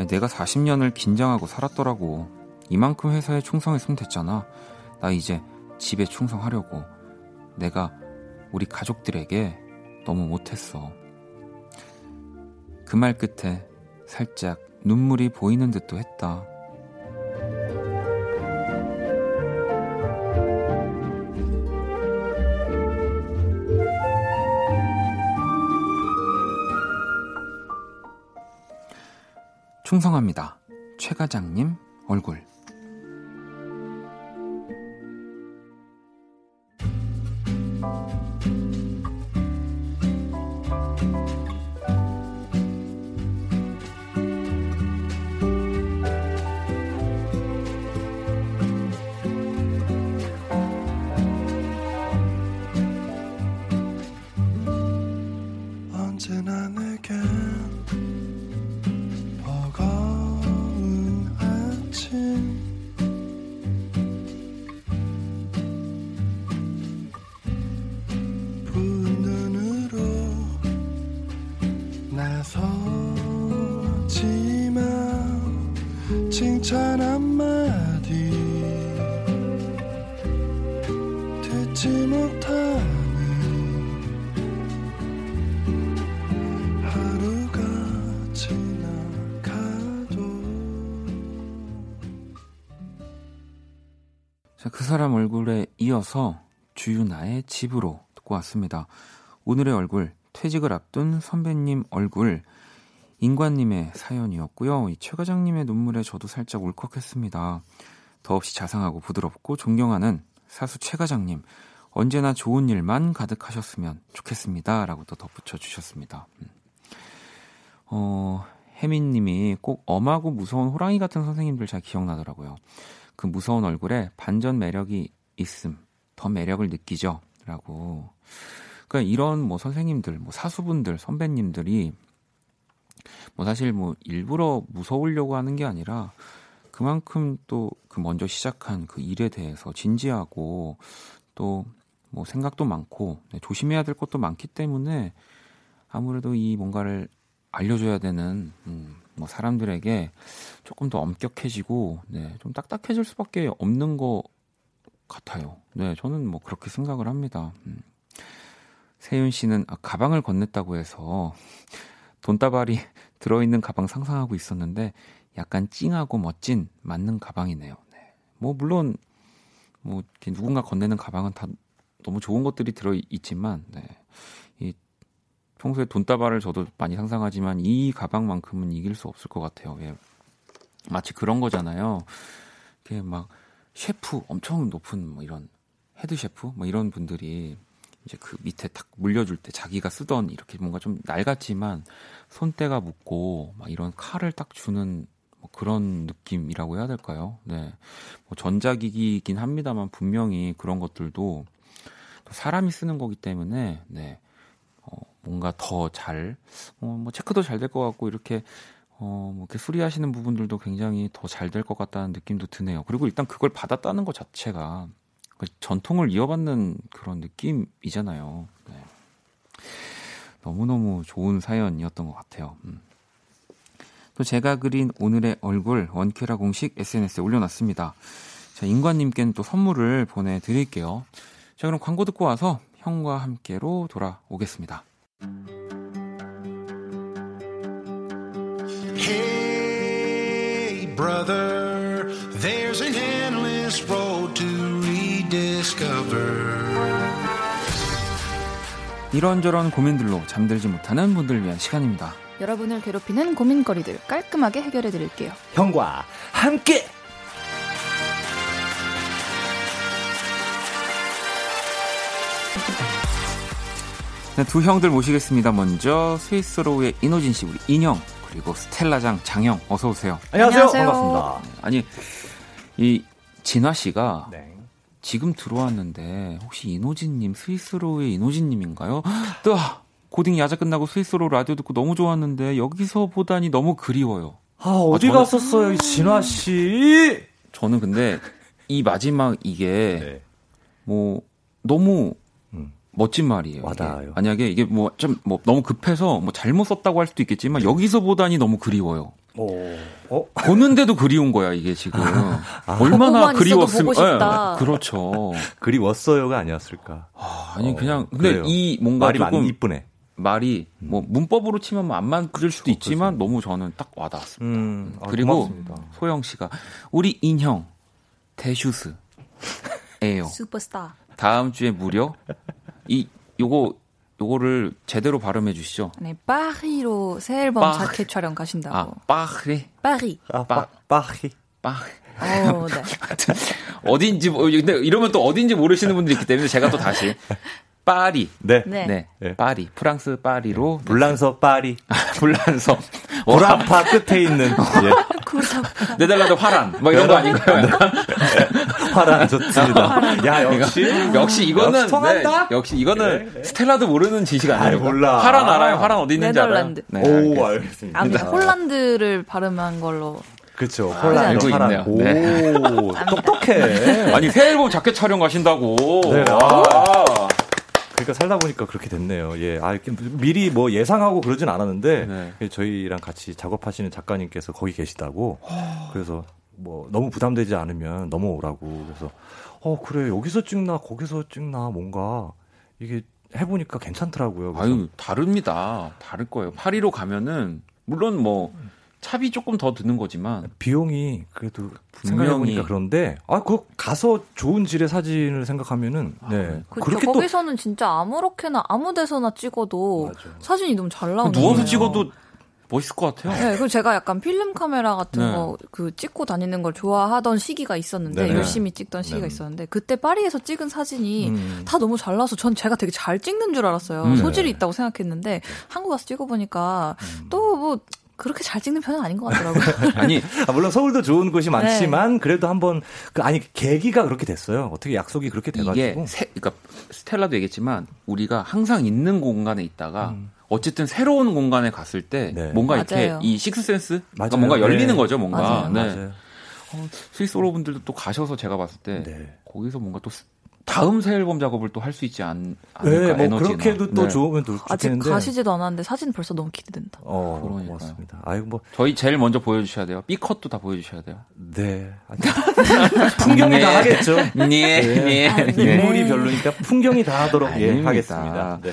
A: 내가 40년을 긴장하고 살았더라고. 이만큼 회사에 충성했으면 됐잖아. 나 이제 집에 충성하려고. 내가 우리 가족들에게 너무 못했어. 그 말 끝에 살짝 눈물이 보이는 듯도 했다. 충성합니다. 최 과장님 얼굴. 그 사람 얼굴에 이어서 주유나의 집으로 듣고 왔습니다. 오늘의 얼굴, 퇴직을 앞둔 선배님 얼굴, 인관님의 사연이었고요. 이최 과장님의 눈물에 저도 살짝 울컥했습니다. 더없이 자상하고 부드럽고 존경하는 사수 최 과장님, 언제나 좋은 일만 가득하셨으면 좋겠습니다. 라고 또 덧붙여 주셨습니다. 음. 어, 혜민님이 꼭 엄하고 무서운 호랑이 같은 선생님들 잘 기억나더라고요. 그 무서운 얼굴에 반전 매력이 있음, 더 매력을 느끼죠. 라고. 그러니까 이런 뭐 선생님들, 뭐 사수분들, 선배님들이 뭐 사실 뭐 일부러 무서우려고 하는 게 아니라 그만큼 또 그 먼저 시작한 그 일에 대해서 진지하고 또 뭐 생각도 많고 네, 조심해야 될 것도 많기 때문에 아무래도 이 뭔가를 알려줘야 되는 음, 뭐 사람들에게 조금 더 엄격해지고 네, 좀 딱딱해질 수밖에 없는 것 같아요. 네, 저는 뭐 그렇게 생각을 합니다. 음. 세윤 씨는 아, 가방을 건넸다고 해서 돈다발이 들어있는 가방 상상하고 있었는데 약간 찡하고 멋진 맞는 가방이네요. 네. 뭐 물론 뭐 누군가 건네는 가방은 다 너무 좋은 것들이 들어 있지만 네. 이 평소에 돈다발을 저도 많이 상상하지만 이 가방만큼은 이길 수 없을 것 같아요. 예. 마치 그런 거잖아요. 이렇게 막 셰프 엄청 높은 뭐 이런 헤드 셰프 뭐 이런 분들이 이제 그 밑에 탁 물려줄 때 자기가 쓰던 이렇게 뭔가 좀 낡았지만 손때가 묻고 막 이런 칼을 딱 주는 뭐 그런 느낌이라고 해야 될까요? 네. 뭐 전자기기이긴 합니다만 분명히 그런 것들도 또 사람이 쓰는 거기 때문에 네. 어, 뭔가 더 잘, 어, 뭐 체크도 잘 될 것 같고 이렇게 어, 뭐 이렇게 수리하시는 부분들도 굉장히 더 잘 될 것 같다는 느낌도 드네요. 그리고 일단 그걸 받았다는 것 자체가 그 전통을 이어받는 그런 느낌이잖아요. 네. 너무너무 좋은 사연이었던 것 같아요. 음. 또 제가 그린 오늘의 얼굴 원큐라 공식 SNS에 올려놨습니다. 자, 인관님께는 또 선물을 보내드릴게요. 자, 그럼 광고 듣고 와서 형과 함께로 돌아오겠습니다.
F: Hey, brother, there's an endless road to rediscover.
A: 이런저런 고민들로 잠들지 못하는 분들을 위한 시간입니다.
G: 여러분을 괴롭히는 고민거리들 깔끔하게 해결해 드릴게요.
H: 형과 함께
A: 네, 두 형들 모시겠습니다. 먼저 스위스로우의 이노진 씨, 우리 인형 그리고 스텔라장 장형 어서 오세요.
G: 안녕하세요.
H: 안녕하세요.
G: 반갑습니다.
A: 아니 이 진화 씨가
G: 네.
A: 지금 들어왔는데 혹시 이노진님 스위스로우의 이노진님인가요? 또 아, 고딩 야자 끝나고 스위스로 라디오 듣고 너무 좋았는데 여기서 보다니 너무 그리워요.
G: 아, 어디
A: 저는-
G: 갔었어요, 이 진화 씨?
A: 저는 근데 이 마지막 이게
G: 네.
A: 뭐 너무
G: 음.
A: 멋진 말이에요.
G: 와닿아요.
A: 만약에 이게 뭐좀뭐 너무 급해서 뭐 잘못 썼다고 할 수도 있겠지만 여기서 보다니 너무 그리워요.
G: 어, 어?
A: 보는데도 그리운 거야 이게 지금 얼마나
H: 보고만 있어도
A: 그리웠으면
H: 싶다.
A: 예, 그렇죠.
G: 그리웠어요가 아니었을까.
A: 아, 아니
G: 어,
A: 그냥 근데
G: 그래요.
A: 이 뭔가
G: 말이
A: 조금
G: 이쁘네.
A: 말이 뭐 문법으로 치면 뭐 안 맞을 수도 있지만 너무 저는 딱 와닿았습니다.
G: 음, 아,
A: 그리고
G: 고맙습니다.
A: 소영 씨가 우리 인형 대슈스 에요.
H: 슈퍼스타.
A: 다음 주에 무려 이 요거 요거를 제대로 발음해 주시죠.
H: 네, 파리로 새 앨범
A: 파-
H: 자켓 촬영
A: 아,
H: 가신다고.
A: 파리
H: 파리.
G: 아,
A: 빠-
G: 빠, 빠히.
A: 파
H: 어, 네.
A: 어딘지 뭐- 근데 이러면 또 어딘지 모르시는 분들이 있기 때문에 제가 또 다시 파리
G: 네.
H: 네.
A: 네,
G: 네.
A: 파리 프랑스 파리로
G: 불란서 파리.
A: 불란서
G: 보라파 끝에 있는 예,
A: 네덜란드 화란 뭐 이런 거 아닌가요? 약간?
G: 화란 좋습니다. 야, 역시.
A: 역시 이거는
G: 역시 통한다?
A: 네, 역시 이거는 스텔라도 모르는 지식 아닙니까?
G: 몰라.
A: 화란 알아요? 화란 어디 있는지
H: 네덜란드.
A: 알아요? 네,
G: 오,
A: 알겠습니다.
G: 알겠습니다.
H: 아, 홀란드를 발음한 걸로.
G: 그렇죠.
A: 아,
G: 홀란드
A: 알고
G: 화란.
A: 있네요.
G: 오,
A: 네.
G: 똑똑해.
A: 아니 새 앨범 자켓 촬영 가신다고.
G: 네.
A: 아.
G: 그러니까 살다 보니까 그렇게 됐네요. 예. 아, 이렇게 미리 뭐 예상하고 그러진 않았는데
A: 네.
G: 저희랑 같이 작업하시는 작가님께서 거기 계시다고. 그래서 뭐 너무 부담되지 않으면 넘어오라고. 그래서 어, 그래. 여기서 찍나 거기서 찍나 뭔가 이게 해 보니까 괜찮더라고요. 그래서
A: 아유 다릅니다. 다를 거예요. 파리로 가면은 물론 뭐 차비 조금 더 드는 거지만
G: 비용이 그래도
A: 분명히-
G: 생각해 보니까 그런데 아, 그 가서 좋은 질의 사진을 생각하면은 네.
H: 그쵸.
G: 그렇게 또
H: 거기서는 진짜 아무렇게나 아무 데서나 찍어도
G: 맞아.
H: 사진이 너무 잘 나오는
A: 누워서
H: 거예요.
A: 찍어도 멋있을 것 같아요.
H: 네, 그리고 제가 약간 필름 카메라 같은
A: 네.
H: 거그 찍고 다니는 걸 좋아하던 시기가 있었는데
G: 네네.
H: 열심히 찍던 시기가
G: 네네.
H: 있었는데 그때 파리에서 찍은 사진이
G: 음.
H: 다 너무 잘 나와서 전 제가 되게 잘 찍는 줄 알았어요.
A: 음.
H: 소질이 있다고 생각했는데 한국 와서 찍어 보니까 또뭐 그렇게 잘 찍는 편은 아닌 것 같더라고요.
A: 아니
G: 아, 물론 서울도 좋은 곳이
H: 네.
G: 많지만 그래도 한번 그 아니 계기가 그렇게 됐어요. 어떻게 약속이 그렇게 돼가지고
A: 새, 그러니까 스텔라도 얘기했지만 우리가 항상 있는 공간에 있다가
G: 음.
A: 어쨌든 새로운 공간에 갔을 때
G: 네.
A: 뭔가 이렇게
H: 맞아요.
A: 이 식스센스
G: 맞아요.
A: 그러니까 뭔가 열리는
G: 네.
A: 거죠 뭔가
H: 맞아요.
A: 네.
G: 맞아요.
A: 스위스로 분들도 또 가셔서 제가 봤을 때
G: 네.
A: 거기서 뭔가 또 스- 다음 새 앨범 작업을 또 할 수 있지 않,
G: 네,
A: 않을까
G: 뭐
A: 에너지나
G: 그렇게 해도 또
A: 네.
G: 좋으면 또
H: 아직
G: 좋겠는데.
H: 가시지도 않았는데 사진 벌써 너무 기대된다.
G: 어,
A: 그러니까요.
G: 고맙습니다. 아이고 뭐
A: 저희 제일 먼저 보여주셔야 돼요 B컷도 다 보여주셔야 돼요
G: 네. 풍경이 다 하겠죠.
A: 네, 네, 네.
G: 인물이 별로니까 풍경이 다 하도록 예. 하겠습니다. 네.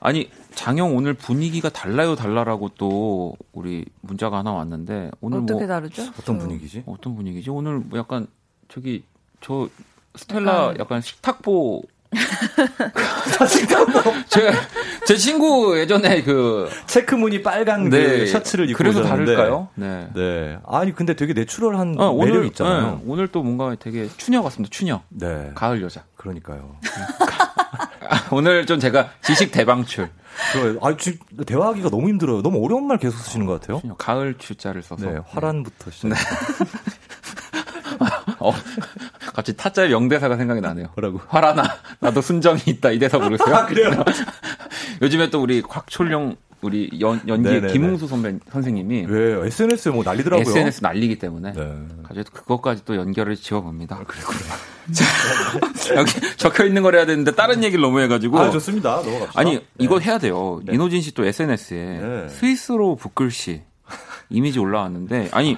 A: 아니 장영 오늘 분위기가 달라요 달라라고 또 우리 문자가 하나 왔는데 오늘
H: 어떻게
A: 뭐
H: 다르죠?
G: 어떤
H: 저-
G: 분위기지?
A: 어떤 분위기지? 오늘 뭐 약간 저기 저 스텔라 약간, 식탁보 제가 제 친구 예전에 그
G: 체크무늬 빨간 그 셔츠를 입고
A: 그래서
G: 오셨는데.
A: 다를까요? 네.
G: 네. 아니 근데 되게 내추럴한
A: 어,
G: 매력
A: 오늘
G: 있잖아요.
A: 네, 오늘 또 뭔가 되게 추녀 같습니다. 추녀.
G: 네.
A: 가을 여자.
G: 그러니까요.
A: 아, 오늘 좀 제가 지식 대방출.
G: 그, 아, 지금 대화하기가 너무 힘들어요. 너무 어려운 말 계속 쓰시는 것 같아요.
A: 추녀. 가을 추자를 써서.
G: 네, 화란부터 시작.
A: 어, 갑자기 타짜의 명대사가 생각이 나네요.
G: 뭐라고?
A: 화라나 나도 순정이 있다 이 대사 모르세요?
G: 아, 그래요?
A: 요즘에 또 우리 곽철룡 우리 연, 연기
G: 네네네.
A: 김웅수 선배 선생님이
G: 왜 SNS에 뭐 난리더라고요.
A: SNS 날리기 때문에
G: 네.
A: 또 그것까지 또 연결을 지어봅니다. 그래 그래. 여기 적혀 있는 걸 해야 되는데 다른 얘기를 너무 해가지고.
G: 아, 좋습니다. 넘어갑시다.
A: 아니
G: 네.
A: 이거 해야 돼요.
G: 네.
A: 이노진 씨 또 SNS에
G: 네.
A: 스위스로 붓글씨 이미지 올라왔는데 아니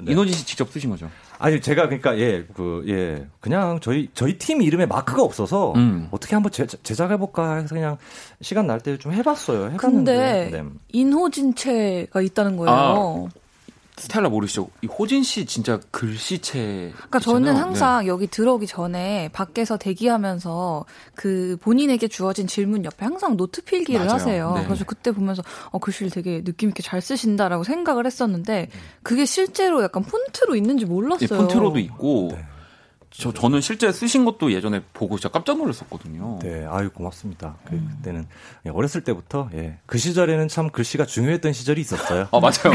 G: 네.
A: 인호진 씨 직접 쓰신 거죠?
G: 아니 제가 그러니까 예그 예 그냥 저희 저희 팀 이름에 마크가 없어서
A: 음.
G: 어떻게 한번 제, 제작해 볼까 해서 그냥 시간 날 때 좀 해봤어요. 해봤는데
H: 근데
G: 네.
H: 인호진체가 있다는 거예요.
A: 스텔라 모르시죠? 인호진 씨 진짜 글씨체.
H: 그러니까 저는 항상 여기 들어오기 전에 밖에서 대기하면서 그 본인에게 주어진 질문 옆에 항상 노트 필기를
A: 맞아요.
H: 하세요.
A: 네.
H: 그래서 그때 보면서 어 글씨를 되게 느낌 있게 잘 쓰신다라고 생각을 했었는데 그게 실제로 약간 폰트로 있는지
A: 예,
H: 몰랐어요.
A: 폰트로도 있고
G: 네.
A: 저 저는 실제 쓰신 것도 예전에 보고 진짜 깜짝 놀랐었거든요.
G: 네, 아유 고맙습니다. 그, 그때는 예, 어렸을 때부터 예, 그 시절에는 참 글씨가 중요했던 시절이 있었어요.
A: 어 맞아요.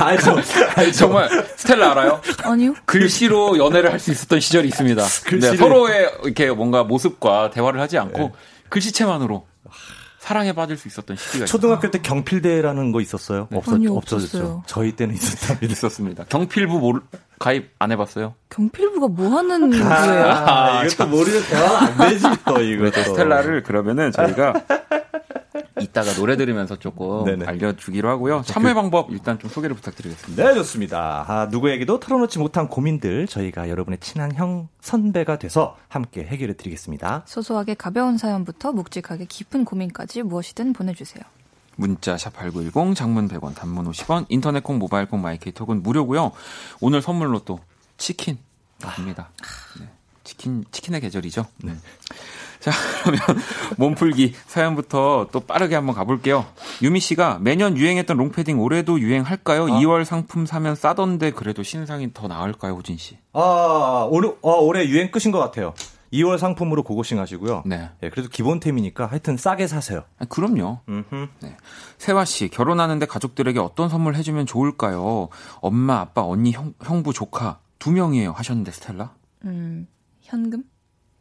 G: 알죠, 알죠.
A: 정말 스텔라 알아요?
H: 아니요.
A: 글씨로 연애를 할 수 있었던 시절이 있습니다. 네,
G: 글씨를-
A: 서로의 이렇게 뭔가 모습과 대화를 하지 않고
G: 네.
A: 글씨체만으로 사랑에 빠질 수 있었던 시기가
G: 초등학교 때 경필대라는 거 있었어요? 없었,
H: 아니요,
G: 없어졌죠.
H: 없었어요.
G: 저희 때는 있었답니다.
A: 있었습니다. 경필부 모르, 가입 안 해봤어요?
H: 경필부가 뭐 하는 부예요?
G: 아, 이것도 모르는 대화 안 되지 또 이거. 또.
A: 스텔라를 그러면은 저희가 이따가 노래 들으면서 조금
G: 네네.
A: 알려주기로 하고요. 참여 방법 일단 좀 소개를 부탁드리겠습니다.
G: 네, 좋습니다. 아, 누구에게도 털어놓지 못한 고민들 저희가 여러분의 친한 형, 선배가 돼서 함께 해결해 드리겠습니다.
H: 소소하게 가벼운 사연부터 묵직하게 깊은 고민까지 무엇이든 보내주세요.
A: 문자 샵8910 장문 100원 단문 50원 인터넷 콩 모바일 콩 마이케이 톡은 무료고요. 오늘 선물로 또 치킨 나갑니다. 네. 치킨 치킨의 계절이죠. 네. 자, 그러면 몸풀기 사연부터 또 빠르게 한번 가볼게요. 유미 씨가 매년 유행했던 롱패딩 올해도 유행할까요? 2월 상품 사면 싸던데 그래도 신상이 더 나을까요, 호진 씨?
G: 아, 올해, 어, 올해 유행 끝인 것 같아요. 2월 상품으로 고고싱 하시고요.
A: 네.
G: 예, 그래도 기본템이니까 하여튼 싸게 사세요.
A: 아, 그럼요.
G: 음흠.
A: 세화 씨, 결혼하는데 가족들에게 어떤 선물 해주면 좋을까요? 엄마, 아빠, 언니, 형, 형부, 조카 두 명이에요 하셨는데 스텔라?
H: 음, 현금?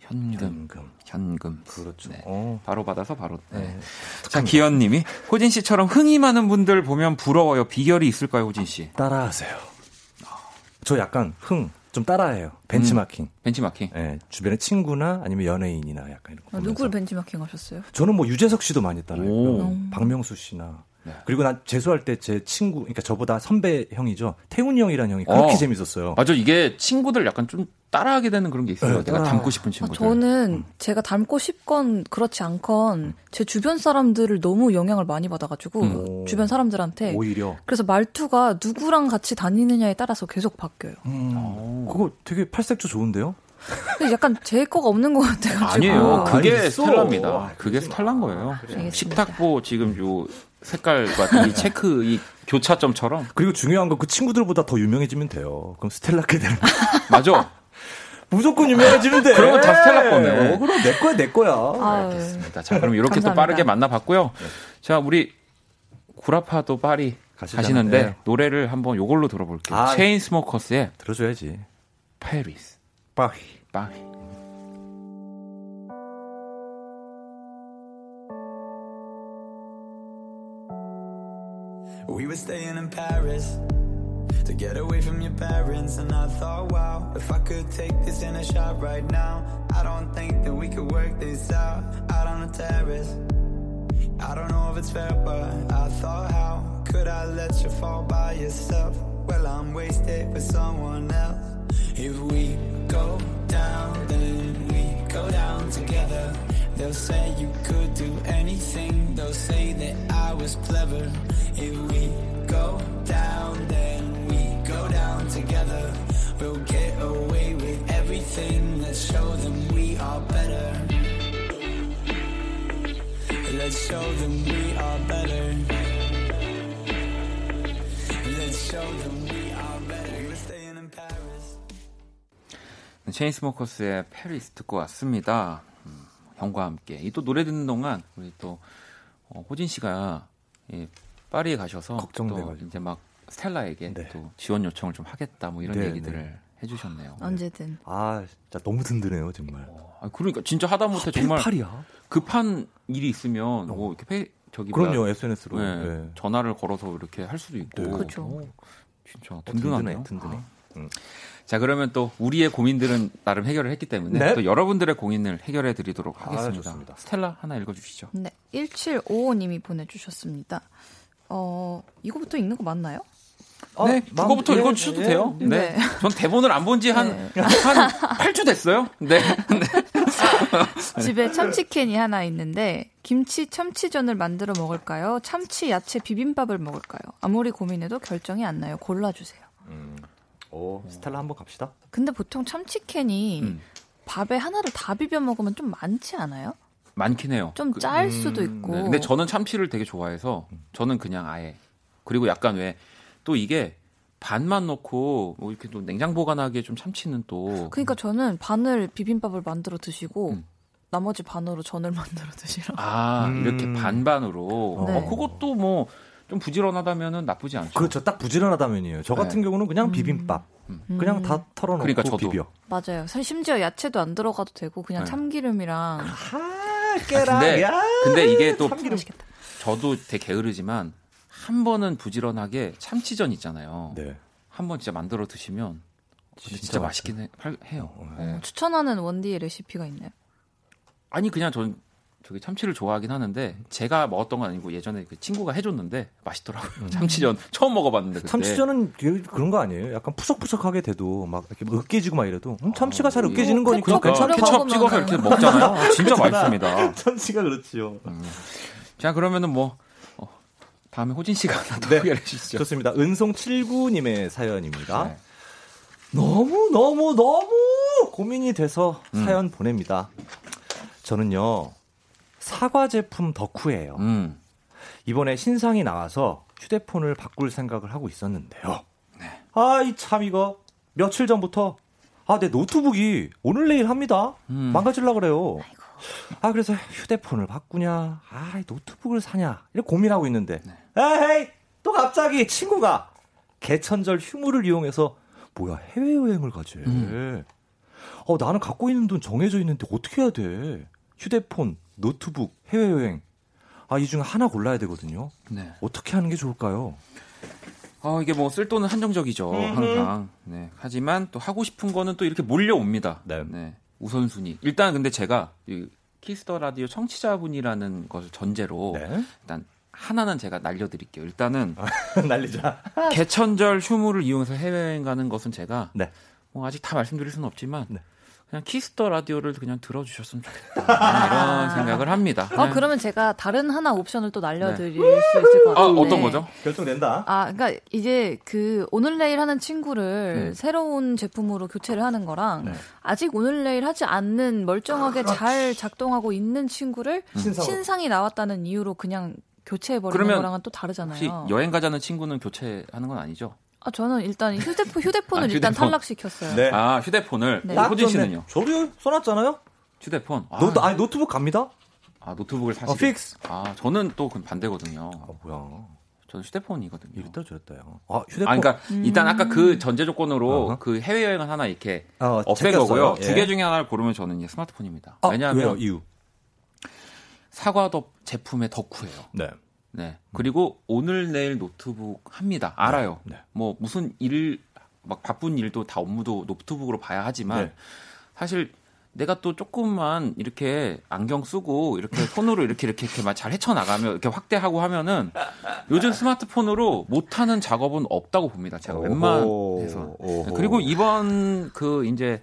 A: 현금.
G: 현금.
A: 현금.
G: 그렇죠.
A: 네.
G: 어.
A: 바로 받아서 바로. 네.
G: 네.
A: 자, 기현 님이 호진 씨처럼 흥이 많은 분들 보면 부러워요. 비결이 있을까요, 호진 씨?
G: 따라하세요. 저 약간 흥, 좀 따라해요. 벤치마킹.
A: 벤치마킹.
G: 예, 주변에 친구나 아니면 연예인이나 약간 이런 거.
H: 어,
G: 보면서.
H: 누굴 벤치마킹 하셨어요?
G: 저는 뭐 유재석 씨도 많이 따라했고요.
A: 오.
G: 박명수 씨나.
A: 네.
G: 그리고 난 재수할 때 제 친구, 그러니까 저보다 선배 형이죠. 태훈이 형이라는 형이 그렇게
A: 어.
G: 재밌었어요.
A: 맞아, 이게 친구들 약간 좀 따라하게 되는 그런 게 있어요.
G: 네,
A: 내가 닮고 싶은
H: 아,
A: 친구들.
H: 저는 제가 닮고 싶건 그렇지 않건 제 주변 사람들을 너무 영향을 많이 받아가지고
G: 음.
H: 주변 사람들한테
G: 오히려.
H: 그래서 말투가 누구랑 같이 다니느냐에 따라서 계속 바뀌어요.
G: 음, 그거 되게 팔색조 좋은데요?
H: 약간 제 거가 없는 것 같아가지고
A: 아니에요. 그게
G: 아니.
A: 스텔라입니다.
G: 아,
A: 그게 스텔라인 거예요.
H: 알겠습니다.
A: 식탁보 지금 요 색깔과 이 체크 이 교차점처럼
G: 그리고 중요한 건 그 친구들보다 더 유명해지면 돼요. 그럼 스텔라게 되는 거.
A: 맞아.
G: 무조건 유명해지면 돼.
A: 그러면 다 스텔라 거네.
G: 어, 그럼 내 거야, 내 거야.
H: 아유,
A: 알겠습니다. 자, 그럼 이렇게 또
H: 감사합니다.
A: 빠르게 만나봤고요. 자, 우리 구라파도 파리
G: 가시잖아요.
A: 가시는데
G: 네.
A: 노래를 한번 요걸로 들어볼게요.
G: 아.
A: 체인 스모커스의
G: 들어줘야지.
A: 페리스.
G: 빠히.
A: 파리.
I: We were staying in Paris to get away from your parents, and I thought, wow, if I could take this in a shot right now, I don't think that we could work this out out on the terrace. I don't know if it's fair, but I thought, how could I let you fall by yourself? Well, I'm wasted with someone else. If we go down, then we go down together. They'll say you could do anything. They'll say that I was clever. If we go down, then we go down together. We'll get away with everything. Let's show them we are better. Let's show them we are better. Let's show them we are better. We were staying in Paris.
A: 체인 스모커스의 페리스 듣고 왔습니다. 음, 형과 함께. 이 또 노래 듣는 동안 우리 또 어, 호진 씨가 이 파리에 가셔서 또
G: 걱정돼가지고.
A: 이제 막 스텔라에게
G: 네.
A: 또 지원 요청을 좀 하겠다 뭐 이런
G: 네,
A: 얘기들을
G: 네.
A: 해주셨네요.
H: 언제든.
G: 아, 진짜 너무 든든해요, 정말.
A: 아, 그러니까 진짜 하다못해 정말
G: 팔이야.
A: 급한 일이 있으면 뭐 이렇게 페, 저기
G: 어. 그럼요,
A: 뭐야,
G: SNS로.
A: 네,
G: 네.
A: 전화를 걸어서 이렇게 할 수도 있고.
G: 네.
H: 그렇죠.
A: 어, 진짜
G: 든든하네,
A: 든든하네요.
G: 든든해.
A: 아.
G: 음.
A: 자 그러면 또 우리의 고민들은 나름 해결을 했기 때문에
G: 네.
A: 또 여러분들의 고민을 해결해 드리도록
G: 아,
A: 하겠습니다.
G: 좋습니다.
A: 스텔라 하나 읽어주시죠.
H: 네, 1755님이 보내주셨습니다. 어, 이거부터 읽는 거 맞나요?
A: 네,
G: 마음-
A: 그거부터
G: 예,
A: 읽어주셔도
G: 예,
A: 돼요.
G: 예.
A: 네.
H: 네.
A: 전 대본을 안 본 지 한,
H: 네.
A: 한 8주 됐어요. 네.
H: 집에 참치캔이 하나 있는데 김치 참치전을 만들어 먹을까요? 참치 야채 비빔밥을 먹을까요? 아무리 고민해도 결정이 안 나요. 골라주세요.
G: 오, 스텔라 한번 갑시다.
H: 근데 보통 참치캔이
A: 음.
H: 밥에 하나를 다 비벼 먹으면 좀 많지 않아요?
A: 많긴 해요.
H: 좀
A: 그-
H: 짤 수도 있고.
A: 네, 근데 저는 참치를 되게 좋아해서 저는 그냥 아예 그리고 약간 왜 또 이게 반만 넣고 뭐 이렇게 또 냉장 보관하기에 좀 참치는 또
H: 그러니까 저는 반을 비빔밥을 만들어 드시고
A: 음.
H: 나머지 반으로 전을 만들어 드시라.
A: 아
G: 음.
A: 이렇게 반반으로
H: 네.
A: 어, 그것도 뭐 좀 부지런하다면은 나쁘지 않죠.
G: 그렇죠. 딱 부지런하다면이에요. 저 같은
A: 네.
G: 경우는 그냥 비빔밥. 그냥 다 털어놓고
A: 그러니까 저도.
G: 비벼.
H: 맞아요. 사실 심지어 야채도 안 들어가도 되고 그냥
A: 네.
H: 참기름이랑
G: 아,
A: 근데 근데 이게 또
G: 참기름.
H: 맛있겠다.
A: 저도 되게 게으르지만 한 번은 부지런하게 참치전 있잖아요.
G: 네.
A: 한 번 진짜 만들어 드시면 근데 진짜, 맛있긴 해, 할- 해요. 네.
H: 추천하는 원디의 레시피가 있나요?
A: 아니 그냥 전 저기 참치를 좋아하긴 하는데 제가 먹었던 건 아니고 예전에 그 친구가 해줬는데 맛있더라고요. 참치전 처음 먹어봤는데 그때.
G: 참치전은 그- 그런 거 아니에요? 약간 푸석푸석하게 돼도 막 이렇게 으깨지고 막 이래도 음, 참치가 잘 으깨지는 거니까.
H: 뿌려
A: 케첩 찍어서 이렇게 먹잖아요. 아, 진짜 맛있습니다.
G: 참치가 그렇지요.
A: 자 그러면은 뭐 어, 다음에 호진 씨가 하나 더
G: 네.
A: 소개해 주시죠.
G: 좋습니다. 은송 79님의 사연입니다.
A: 네.
G: 너무 너무 너무 고민이 돼서
A: 음.
G: 사연 보냅니다. 저는요 사과 제품 덕후예요.
A: 음.
G: 이번에 신상이 나와서 휴대폰을 바꿀 생각을 하고 있었는데요.
A: 네.
G: 아, 이 참 이거 며칠 전부터 아, 내 노트북이 오늘 내일 합니다.
A: 음.
G: 망가질라 그래요. 아, 그래서 휴대폰을 바꾸냐, 아, 이 노트북을 사냐, 이렇게 고민하고 있는데,
A: 네.
G: 에이, 또 갑자기 친구가 개천절 휴무를 이용해서 뭐야 해외 여행을 가지.
A: 음.
G: 어, 나는 갖고 있는 돈 정해져 있는데 어떻게 해야 돼? 휴대폰, 노트북, 해외여행. 아, 이 중에 하나 골라야 되거든요.
A: 네.
G: 어떻게 하는 게 좋을까요?
A: 어, 이게 뭐 쓸 돈은 한정적이죠, 항상. 네. 하지만 또 하고 싶은 거는 또 이렇게 몰려옵니다.
G: 네.
A: 우선순위. 일단 근데 제가 이 키스 더 라디오 청취자분이라는 것을 전제로
G: 네.
A: 일단 하나는 제가 날려드릴게요. 일단은
G: 날리자.
A: 개천절 휴무를 이용해서 해외여행 가는 것은 제가
G: 네.
A: 뭐 아직 다 말씀드릴 수는 없지만
G: 네.
A: 그냥 키스 더 라디오를 그냥 들어주셨으면 좋겠다 이런 생각을 합니다.
H: 어,
A: 그냥-
H: 그러면 제가 다른 하나 옵션을 또 날려드릴 수 있을 것
A: 아,
H: 같은데.
A: 어떤 거죠?
G: 결정된다.
H: 아, 그러니까 이제 그 오늘 내일 하는 친구를
A: 음.
H: 새로운 제품으로 교체를 하는 거랑
G: 네.
H: 아직 오늘 내일 하지 않는 멀쩡하게 잘 작동하고 있는 친구를
G: 신상으로.
H: 신상이 나왔다는 이유로 그냥 교체해 버리는
A: 그러면
H: 거랑은 또
A: 혹시
H: 다르잖아요.
A: 여행 가자는 친구는 교체하는 건 아니죠?
H: 아, 저는 일단 휴대폰 휴대폰을
A: 아,
H: 일단
A: 휴대폰.
H: 탈락시켰어요.
G: 네.
A: 아 휴대폰을
H: 네.
G: 딱
A: 호진
G: 좋네.
A: 씨는요?
G: 저도 써놨잖아요.
A: 휴대폰. 아,
G: 노트, 아니, 노트북 갑니다.
A: 아, 노트북을 사실.
G: 어, fix.
A: 아 저는 또 반대거든요.
G: 아, 뭐야.
A: 저는 휴대폰이거든요.
G: 이랬다 저랬다요. 아, 휴대폰.
A: 아, 그러니까 일단 아까 그 전제 조건으로
G: 어허.
A: 그 해외 여행은 하나 이렇게
G: 어,
A: 없앤. 거고요.
G: 예.
A: 두개 중에 하나를 고르면 저는 이제 스마트폰입니다.
G: 아,
A: 왜냐하면
G: 왜요? 이유.
A: 사과덮 제품의 덕후예요.
G: 네.
A: 네. 그리고 오늘 내일 노트북 합니다. 알아요.
G: 네.
A: 뭐 무슨 일, 막 바쁜 일도 다 업무도 노트북으로 봐야 하지만
G: 네.
A: 사실 내가 또 조금만 이렇게 안경 쓰고 이렇게 손으로 이렇게 이렇게 이렇게 막 잘 헤쳐나가면 이렇게 확대하고 하면은 요즘 스마트폰으로 못하는 작업은 없다고 봅니다. 제가. 웬만해서.
G: 오호.
A: 그리고 이번 그 이제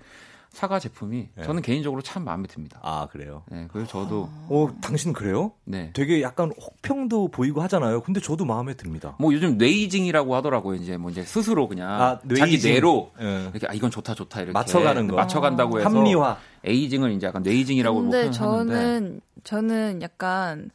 A: 사과 제품이
G: 네.
A: 저는 개인적으로 참 마음에 듭니다.
G: 아, 그래요.
A: 네, 그래서 저도
G: 어, 당신 그래요?
A: 네.
G: 되게 약간 혹평도 보이고 하잖아요. 근데 저도 마음에 듭니다.
A: 뭐 요즘 뇌이징이라고 하더라고요. 이제 뭐 이제 스스로 그냥
G: 아,
A: 자기
G: 뇌이징.
A: 뇌로
G: 예.
A: 이렇게 아 이건 좋다 좋다 이렇게
G: 맞춰가는 거.
A: 맞춰간다고 해서
G: 합리화.
A: 에이징을 이제 약간 뇌이징이라고
H: 근데
A: 뭐
H: 저는 저는 약간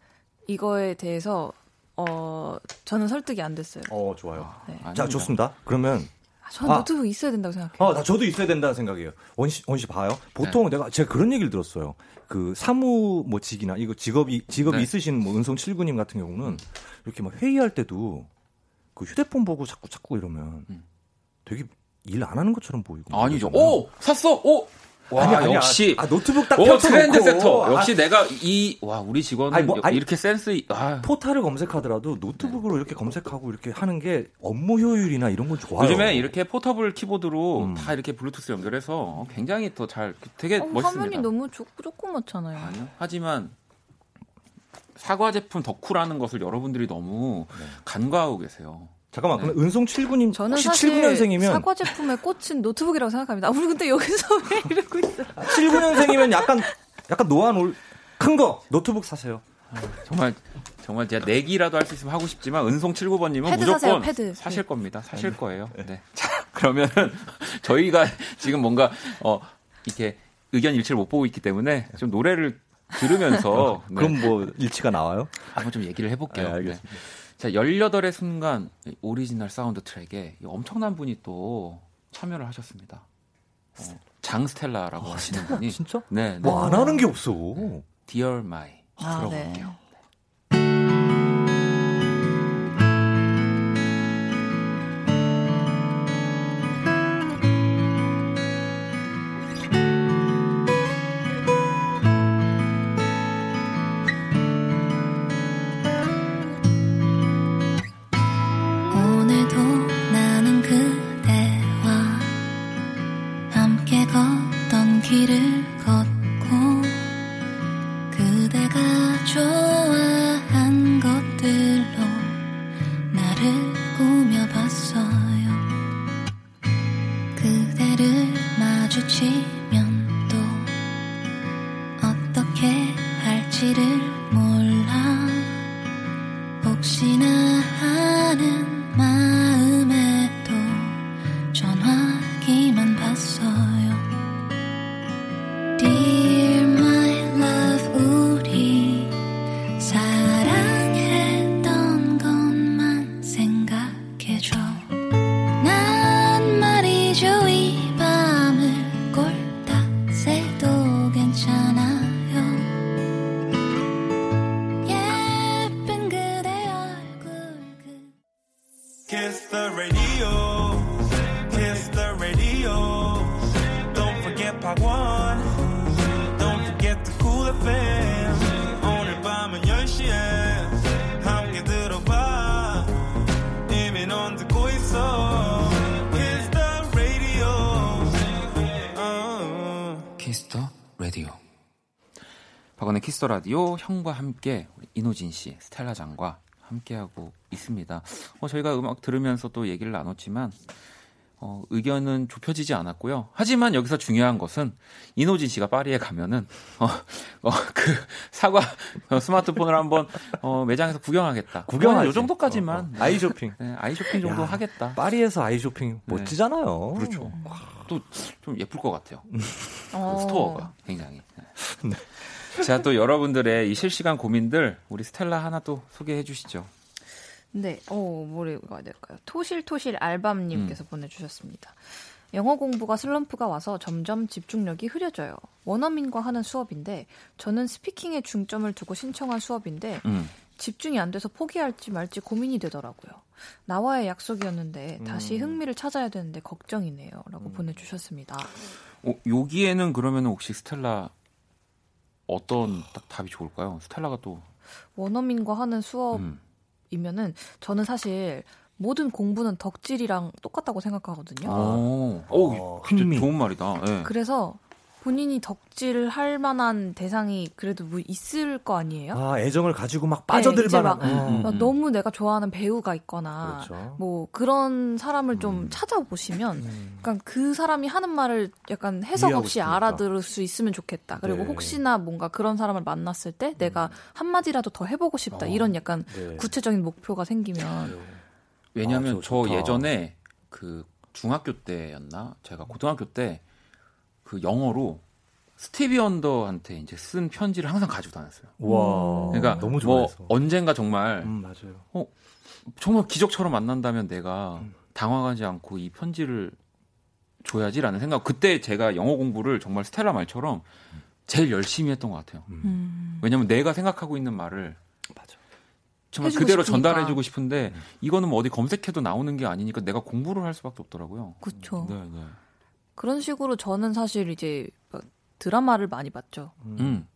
H: 이거에 대해서 어 저는 설득이 안 됐어요.
G: 어, 좋아요.
H: 네.
G: 자, 좋습니다. 그러면
H: 아, 저는
G: 아.
H: 노트북 있어야 된다고 생각해요.
G: 어, 나 저도 있어야 된다는 생각이에요. 원씨, 원씨 봐요. 보통 내가 제가 그런 얘기를 들었어요. 그 사무 뭐 직이나 이거 직업이 직업이
A: 네.
G: 있으신 뭐 은송 칠구님 같은 경우는 이렇게 막 회의할 때도 그 휴대폰 보고 자꾸 자꾸 이러면
A: 음.
G: 되게 일 안 하는 것처럼 보이고.
A: 아니죠.
G: 그러잖아요.
A: 오 샀어. 오. 와
G: 아니, 아니,
A: 역시
G: 아, 노트북 딱
A: 오. trend setter.
G: 아,
A: 역시 내가 이 와 우리 직원은
G: 아니, 뭐, 아니,
A: 이렇게 센스 있- 아
G: 포탈을 검색하더라도 노트북으로 이렇게 검색하고 이렇게 하는 게 업무 효율이나 이런 건 좋아요.
A: 요즘에 이렇게 portable 키보드로
G: 음.
A: 다 이렇게 블루투스 연결해서 굉장히 더 잘 되게
H: 어,
A: 멋있습니다.
H: 화면이 너무 조, 조그맣잖아요.
A: 아니요. 하지만 사과 제품 덕후라는 것을 여러분들이 너무
G: 네.
A: 간과하고 계세요.
G: 잠깐만,
A: 네.
G: 그럼 은송 칠구님
H: 저는
G: 혹시
H: 사실
G: 79년생이면
H: 사과 제품에 꽂힌 노트북이라고 생각합니다. 아, 우리 근데 여기서 왜 이러고 있어?
G: 79년생이면 약간 약간 노안 올 큰 거 노트북 사세요.
A: 정말 정말 제가 내기라도 할 수 있으면 하고 싶지만 은송 79번님은
H: 패드
A: 무조건
H: 사세요, 패드.
A: 사실
H: 네.
A: 겁니다. 사실 거예요. 네. 자 그러면은 저희가 지금 뭔가 어 이렇게 의견 일치를 못 보고 있기 때문에 좀 노래를 들으면서 네,
G: 그럼 뭐 일치가 나와요?
A: 한번 좀 얘기를 해볼게요.
G: 네, 알겠습니다.
A: 네. 자, 18의 순간 이 오리지널 사운드 트랙에 이 엄청난 분이 또 참여를 하셨습니다. 어, 장스텔라라고 하시는 분이
G: 진짜?
A: 네, 네.
G: 뭐 안 하는 게 없어.
A: Dear My
H: 아,
A: 들어볼게요.
J: 오
A: 키스 더 라디오 형과 함께 인호진 씨, 스텔라 장과 함께하고 있습니다. 어, 저희가 음악 들으면서 또 얘기를 나눴지만 어, 의견은 좁혀지지 않았고요. 하지만 여기서 중요한 것은 인호진 씨가 파리에 가면은 어, 어, 그 사과 어, 스마트폰을 한번 어, 매장에서 구경하겠다.
G: 구경하지.
A: 요 정도까지만
G: 어, 어. 아이 쇼핑.
A: 네, 아이 쇼핑 정도
G: 야,
A: 하겠다.
G: 파리에서 아이 쇼핑 멋지잖아요.
A: 그렇죠. 또 좀 예쁠 것 같아요.
H: 어.
A: 스토어가 굉장히. 네. 자, 또 여러분들의 이 실시간 고민들 우리 스텔라 하나 또 소개해 주시죠.
H: 네, 어, 해야 될까요? 토실토실 알밤님께서
A: 음.
H: 보내주셨습니다. 영어 공부가 슬럼프가 와서 점점 집중력이 흐려져요. 원어민과 하는 수업인데 저는 스피킹에 중점을 두고 신청한 수업인데
A: 음.
H: 집중이 안 돼서 포기할지 말지 고민이 되더라고요. 나와의 약속이었는데 다시 흥미를 찾아야 되는데 걱정이네요. 라고 보내주셨습니다.
A: 어, 여기에는 그러면 혹시 스텔라 어떤 딱 답이 좋을까요? 스텔라가 또
H: 원어민과 하는
A: 음.
H: 수업이면은 저는 사실 모든 공부는 덕질이랑 똑같다고 생각하거든요.
A: 오, 오, 진짜
G: 흥미.
A: 좋은 말이다. 예.
H: 그래서 본인이 덕질을 할 만한 대상이 그래도 뭐 있을 거 아니에요?
G: 아, 애정을 가지고 막
H: 네,
G: 빠져들
H: 이제
G: 만한.
H: 막
G: 어.
A: 음,
H: 막 너무 내가 좋아하는 배우가 있거나
G: 그렇죠.
H: 뭐 그런 사람을 좀
A: 음.
H: 찾아보시면 약간 그 사람이 하는 말을 약간 해석 없이
G: 싶으니까.
H: 알아들을 수 있으면 좋겠다. 그리고
G: 네.
H: 혹시나 뭔가 그런 사람을 만났을 때 내가 한마디라도 더 해보고 싶다.
G: 어.
H: 이런 약간
G: 네.
H: 구체적인 목표가 생기면
A: 왜냐하면
G: 아,
A: 저
G: 좋다.
A: 예전에 그 중학교 때였나 제가 고등학교 때 그 영어로 스티비 언더한테 이제 쓴 편지를 항상 가지고 다녔어요.
G: 와.
A: 그러니까
G: 너무
A: 뭐
G: 좋아해서.
A: 언젠가 정말
G: 음, 맞아요.
A: 정말 기적처럼 만난다면 내가
G: 음.
A: 당황하지 않고 이 편지를 줘야지라는 생각. 그때 제가 영어 공부를 정말 스텔라 말처럼 제일 열심히 했던 것 같아요.
H: 음.
A: 왜냐면 내가 생각하고 있는 말을
G: 맞아.
A: 정말 그대로
H: 싶으니까.
A: 전달해주고 싶은데 이거는 뭐 어디 검색해도 나오는 게 아니니까 내가 공부를 할 수밖에 없더라고요.
H: 그렇죠.
A: 네, 네.
H: 그런 식으로 저는 사실 이제 막 드라마를 많이 봤죠.
A: 음.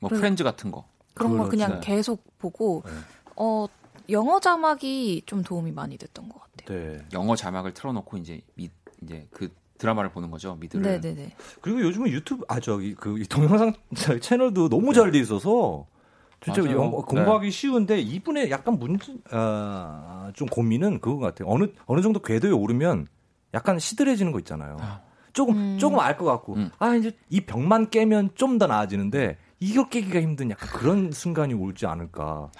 A: 뭐
H: 그래-
A: 프렌즈 같은 거.
H: 그런 거
A: 그렇죠.
H: 그냥
A: 네.
H: 계속 보고
G: 네.
H: 어 영어 자막이 좀 도움이 많이 됐던 것 같아요.
G: 네.
A: 영어 자막을 틀어놓고 이제 미, 이제 그 드라마를 보는 거죠. 미드를.
H: 네네네.
G: 그리고 요즘은 유튜브 아 저기 그이 동영상 채널도 너무 잘 돼 있어서 진짜. 영어 공부하기 쉬운데 이분의 약간 문제 아, 좀 고민은 그거 같아요. 어느 어느 정도 궤도에 오르면 약간 시들해지는 거 있잖아요. 조금
H: 음.
G: 조금 알 것 같고
A: 음.
G: 아 이제 이 벽만 깨면 좀 더 나아지는데 이거 깨기가 힘든 약간 그런 순간이 올지 않을까.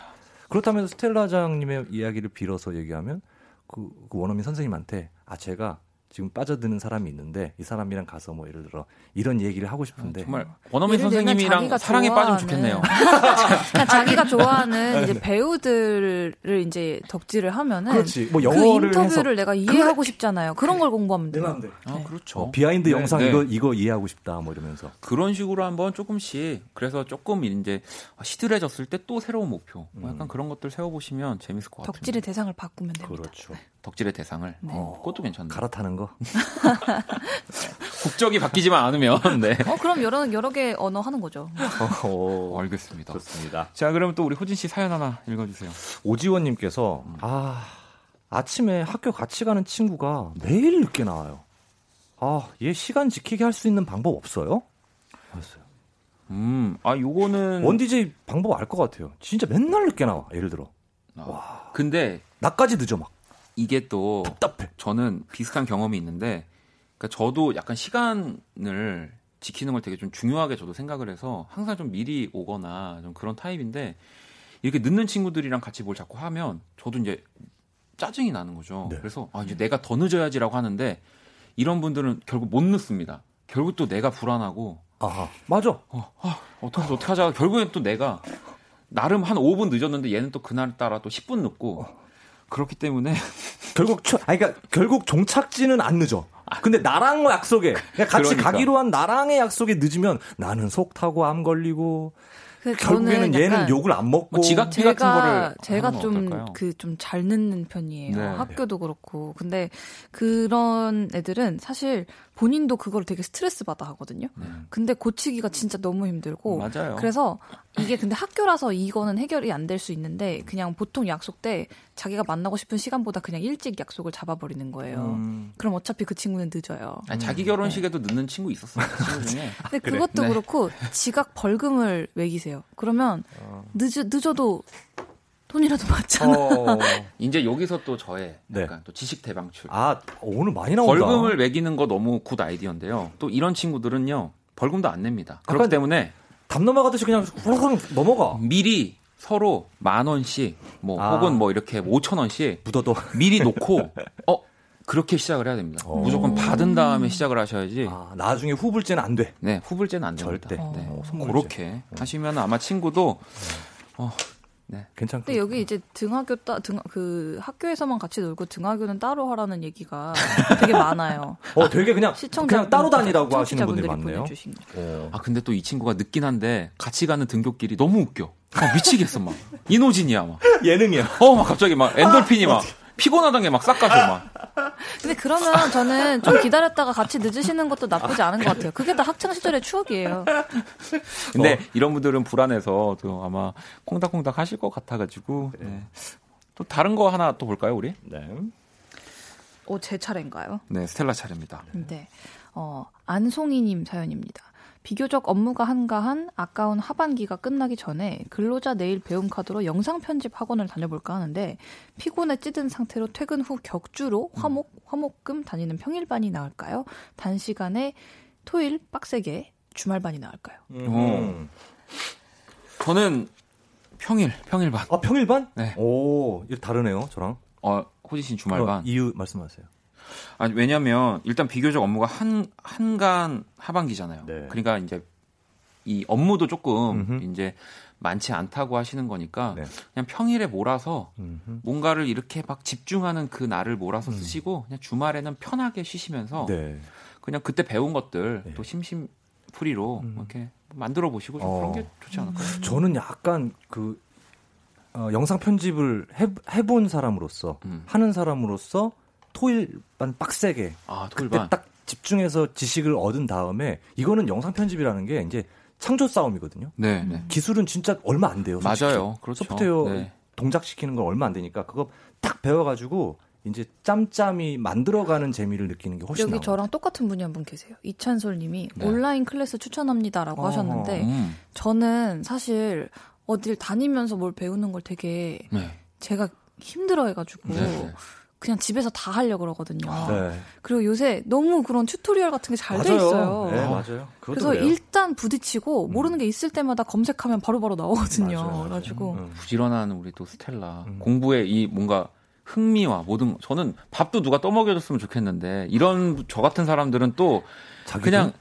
G: 그렇다면 스텔라장님의 이야기를 빌어서 얘기하면 그, 그 원어민 선생님한테 아 제가 지금 빠져드는 사람이 있는데 이 사람이랑 가서 뭐 예를 들어 이런 얘기를 하고 싶은데
A: 정말 원어민 선생님이랑
H: 자기가
A: 사랑에 빠지면
H: 좋아하는-
A: 좋겠네요.
H: 그냥 자기가 좋아하는
G: 네.
H: 이제 배우들을 이제 덕질을 하면은
G: 그렇지.
H: 뭐그
G: 영어를
H: 인터뷰를
G: 해서
H: 내가 이해하고 싶잖아요. 그런 걸 공부하면 돼요.
A: 아, 그렇죠.
G: 어, behind
A: 네,
G: 영상
A: 네.
G: 이거 이거 이해하고 싶다 뭐 이러면서
A: 그런 식으로 한번 조금씩 그래서 조금 이제 시들해졌을 때 또 새로운 목표 뭐 약간 그런 것들 세워보시면 재밌을 것 같아요.
H: 덕질의 대상을 바꾸면 됩니다.
G: 그렇죠.
A: 덕질의 대상을
H: 네.
A: 어, 그것도 괜찮네.
G: 갈아타는 거.
A: 국적이 바뀌지만 않으면 네.
H: 어 그럼 여러 여러 개 언어 하는 거죠.
G: 어,
A: 알겠습니다.
G: 좋습니다.
A: 자, 그러면 또 우리 호진 씨 사연 하나 읽어주세요.
G: 오지원님께서 아 아침에 학교 같이 가는 친구가 매일 늦게 나와요. 아, 얘 시간 지키게 할 수 있는 방법 없어요? 알았어요.
A: 음, 아, 요거는.
G: 원 DJ 방법 알 것 같아요. 진짜 맨날 늦게 나와. 예를 들어.
A: 와. 근데.
G: 나까지 늦어 막.
A: 이게 또.
G: 답답해.
A: 저는 비슷한 경험이 있는데, 그러니까 저도 약간 시간을 지키는 걸 되게 좀 중요하게 저도 생각을 해서 항상 좀 미리 오거나 좀 그런 타입인데, 이렇게 늦는 친구들이랑 같이 뭘 자꾸 하면 저도 이제 짜증이 나는 거죠.
G: 네.
A: 그래서 아, 이제 내가 더 늦어야지라고 하는데, 이런 분들은 결국 못 늦습니다. 결국 또 내가 불안하고,
G: 아, 맞아.
A: 어, 아, 어떡하지, 하다가 결국엔 또 내가 나름 한 5분 늦었는데 얘는 또 그날 따라 또 10분 늦고 그렇기 때문에
G: 결국 초, 아니 그러니까 결국 종착지는 안 늦어. 근데 나랑 약속에 그냥 같이
A: 그러니까.
G: 가기로 한 나랑의 약속에 늦으면 나는 속 타고 암 걸리고
H: 그
G: 결국에는 얘는 욕을 안 먹고
A: 뭐 지각비 같은
H: 제가
A: 거를
H: 제가 좀? 그 좀 잘 늦는 편이에요.
A: 네.
H: 학교도 그렇고. 근데 그런 애들은 사실 본인도 그걸 되게 스트레스 받아 하거든요. 근데 고치기가 진짜 너무 힘들고.
A: 네. 맞아요.
H: 그래서 이게 근데 학교라서 이거는 해결이 안 될 수 있는데 그냥 보통 약속 때 자기가 만나고 싶은 시간보다 그냥 일찍 약속을 잡아버리는 거예요.
A: 음.
H: 그럼 어차피 그 친구는 늦어요.
A: 아니, 자기 결혼식에도 늦는 친구 있었어요. 그 친구 중에.
H: 근데 그것도
A: 네.
H: 그렇고 지각 벌금을 매기세요. 그러면
A: 어.
H: 늦어, 늦어도 돈이라도 받잖아.
G: 어.
A: 이제 여기서 또 저의
G: 네.
A: 약간 또 지식 대방출.
G: 아 오늘 많이 나온다.
A: 벌금을 매기는 거 너무 good idea인데요. 또 이런 친구들은요. 벌금도 안 냅니다. 그렇기 때문에
G: 담 넘어가듯이 그냥 후루룩 넘어가.
A: 미리 서로 만 원씩 뭐
G: 아.
A: 혹은 뭐 이렇게 5천 원씩
G: 묻어도
A: 미리 놓고 어 그렇게 시작을 해야 됩니다.
G: 어.
A: 무조건 받은 다음에 시작을 하셔야지.
G: 아, 나중에 후불제는 안 돼.
A: 네, 후불제는 안 됩니다.
G: 절대.
A: 네.
G: 어.
A: 그렇게 하시면 아마 친구도 어, 네.
G: 괜찮고.
H: 근데 여기 이제 등하교 따, 등, 그 학교에서만 같이 놀고 등하교는 따로 하라는 얘기가 되게 많아요.
G: 어 되게 그냥
H: 시청자
G: 그냥 따로 다니라고 하시는 분들 많네요.
H: 보내주신 거.
G: 어.
A: 아 근데 또 이 친구가 늦긴 한데 같이 가는 등교길이 너무 웃겨. 막 미치겠어 막. 이노진이야 막.
G: 예능이야.
A: 어 막 갑자기 막 엔돌핀이 막 피곤하던 게 막 싹 가서 막.
H: 근데 그러면 저는 좀 기다렸다가 같이 늦으시는 것도 나쁘지 않은 것 같아요. 그게 다 학창 시절의 추억이에요.
A: 근데
G: 어.
A: 이런 분들은 불안해서 또 아마 콩닥콩닥 하실 것 같아가지고. 네. 또 다른 거 하나 또 볼까요 우리?
G: 네.
H: 오, 제 차례인가요?
A: 네 스텔라 차례입니다.
H: 네. 어, 안송이님 사연입니다. 비교적 업무가 한가한 아까운 하반기가 끝나기 전에 근로자 내일 배움 카드로 영상 편집 학원을 다녀볼까 하는데 피곤에 찌든 상태로 퇴근 후 격주로 화목, 화목금 다니는 평일반이 나을까요? 단시간에 토일 빡세게 주말반이 나을까요?
G: 음.
A: 저는 평일 평일반.
G: 아 평일반?
A: 네.
G: 오 이거 다르네요 저랑.
A: 어 호지 씨 주말반.
G: 어, 이유 말씀하세요.
A: 아니 왜냐면 일단 비교적 업무가 한 한간 하반기잖아요.
G: 네.
A: 그러니까 이제 이 업무도 조금
G: 음흠.
A: 이제 많지 않다고 하시는 거니까
G: 네.
A: 그냥 평일에 몰아서
G: 음흠.
A: 뭔가를 이렇게 막 집중하는 그 날을 몰아서 쓰시고 그냥 주말에는 편하게 쉬시면서
G: 네.
A: 그냥 그때 배운 것들
G: 네.
A: 또 심심풀이로 이렇게 만들어 보시고 좀
G: 어.
A: 그런 게 좋지 않을까요?
G: 저는 약간 그 어, 영상 편집을 해, 해본 사람으로서
A: 음.
G: 하는 사람으로서 토일반 빡세게
A: 아
G: 그때
A: 토일반.
G: 딱 집중해서 지식을 얻은 다음에 이거는 영상 편집이라는 게 이제 창조 싸움이거든요.
A: 네, 네.
G: 기술은 진짜 얼마 안 돼요. 솔직히.
A: 맞아요. 그렇죠.
G: 소프트웨어
A: 네.
G: 동작시키는 건 얼마 안 되니까 그거 딱 배워가지고 이제 짬짬이 만들어가는 재미를 느끼는 게 훨씬
H: 여기
G: 나아요.
H: 저랑 똑같은 분이 한 분 계세요. 이찬솔 님이
A: 네.
H: 온라인 클래스 추천합니다라고
G: 어허.
H: 하셨는데
A: 음.
H: 저는 사실 어딜 다니면서 뭘 배우는 걸 되게
A: 네.
H: 제가 힘들어 해가지고
A: 네, 네.
H: 그냥 집에서 다 하려고 그러거든요.
G: 네.
H: 그리고 요새 너무 그런 tutorial 같은 게 잘돼
G: 맞아요.
H: 있어요.
G: 네, 맞아요. 그것도
H: 그래서
G: 그래요. 음.
H: 일단 부딪히고 모르는 게 있을 때마다 검색하면 바로 바로 나오거든요.
G: 맞아요, 맞아요.
H: 그래가지고
G: 음.
A: 부지런한 우리 또 스텔라
G: 음.
A: 공부에 이 뭔가 흥미와 모든 저는 밥도 누가 떠먹여줬으면 좋겠는데 이런 저 같은 사람들은 또 그냥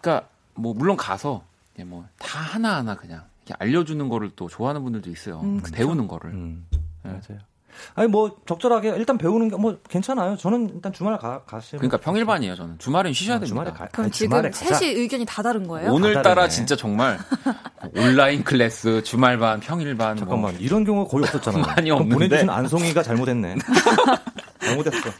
A: 그러니까 뭐 물론 가서 뭐 다 하나 하나 그냥 이렇게 알려주는 거를 또 좋아하는 분들도 있어요.
G: 음,
A: 그. 배우는 거를.
G: 음,
A: 네.
G: 맞아요. 아니 뭐 적절하게 일단 배우는 게 뭐 괜찮아요. 저는 일단 주말 가 가시면
A: 그러니까 평일반이에요 저는 주말엔 쉬셔야
G: 아,
A: 됩니다.
G: 주말에 가-
H: 그럼
G: 아니,
H: 지금
G: 주말에 가자.
H: 셋이 의견이 다 다른 거예요?
A: 오늘따라. 진짜 정말 온라인 클래스 주말반 평일반
G: 잠깐만
A: 뭐
G: 이런 경우가 거의 없었잖아요.
A: 많이 없는데.
G: 보내주신 안송이가 잘못했네. 잘못했어.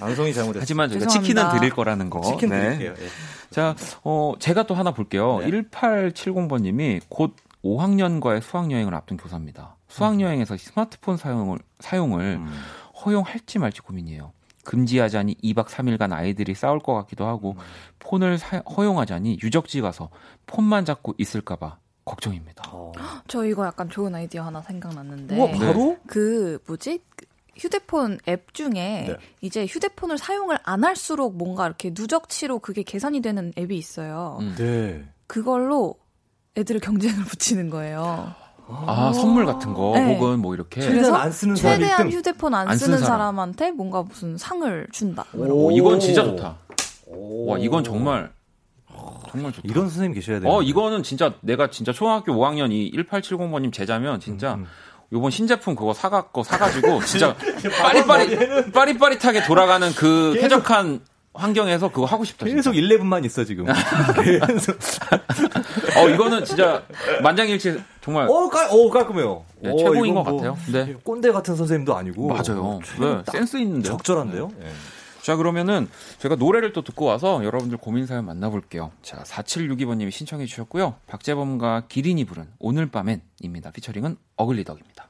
G: 안송이 잘못했어.
A: 하지만 저희가. 치킨은 드릴 거라는 거.
G: 치킨
A: 네.
G: 드릴게요. 예.
A: 자, 어, 제가 또 하나 볼게요.
G: 네.
A: 1870번님이 곧 5학년과의 수학여행을 앞둔 교사입니다. 수학여행에서 스마트폰 사용을, 사용을
G: 음.
A: 허용할지 말지 고민이에요. 금지하자니 2박 3일간 아이들이 싸울 것 같기도 하고,
G: 음.
A: 폰을 사- 허용하자니 유적지 가서 폰만 잡고 있을까봐 걱정입니다.
G: 어.
H: 저 이거 약간 좋은 아이디어 하나 생각났는데.
G: 우와, 바로?
H: 그 뭐지? 그 휴대폰 앱 중에
G: 네.
H: 이제 휴대폰을 사용을 안 할수록 뭔가 이렇게 누적치로 그게 계산이 되는 앱이 있어요.
A: 음.
G: 네.
H: 그걸로 애들을 경쟁을 붙이는 거예요.
A: 아, 선물 같은 거,
H: 네.
A: 혹은 뭐 이렇게.
G: 최대한 안 쓰는
H: 최대한
G: 1등.
H: 휴대폰 안,
A: 안
H: 쓰는
A: 사람.
H: 사람 한테 뭔가 무슨 상을 준다.
A: 오, 이건 진짜 좋다. 와, 이건 정말, 정말 좋다.
G: 이런 선생님 계셔야 돼요.
A: 어, 이거는 진짜 내가 진짜 초등학교 5학년 이 1870번님 제자면 진짜
G: 음,
A: 요번 신제품 그거 사갖고 사가지고 진짜 빠릿빠릿 빠릿빠릿하게 돌아가는 그 쾌적한 환경에서 그거 하고 싶다. 진짜.
G: 계속 11만 있어 지금. 계속.
A: 어 이거는 진짜 만장일치 정말
G: 어, 깔, 어 깔끔해요.
A: 네,
G: 어,
A: 최고인 것
G: 뭐
A: 같아요. 네.
G: 꼰대 같은 선생님도 아니고.
A: 맞아요.
G: 최고
A: 네,
G: 딱
A: 센스 있는데요.
G: 적절한데요. 예.
A: 자 그러면은 제가 노래를 또 듣고 와서 여러분들 고민 사연 만나볼게요. 자 4762번님이 신청해 주셨고요. 박재범과 기린이 부른 오늘 밤엔입니다. 피처링은 어글리덕입니다.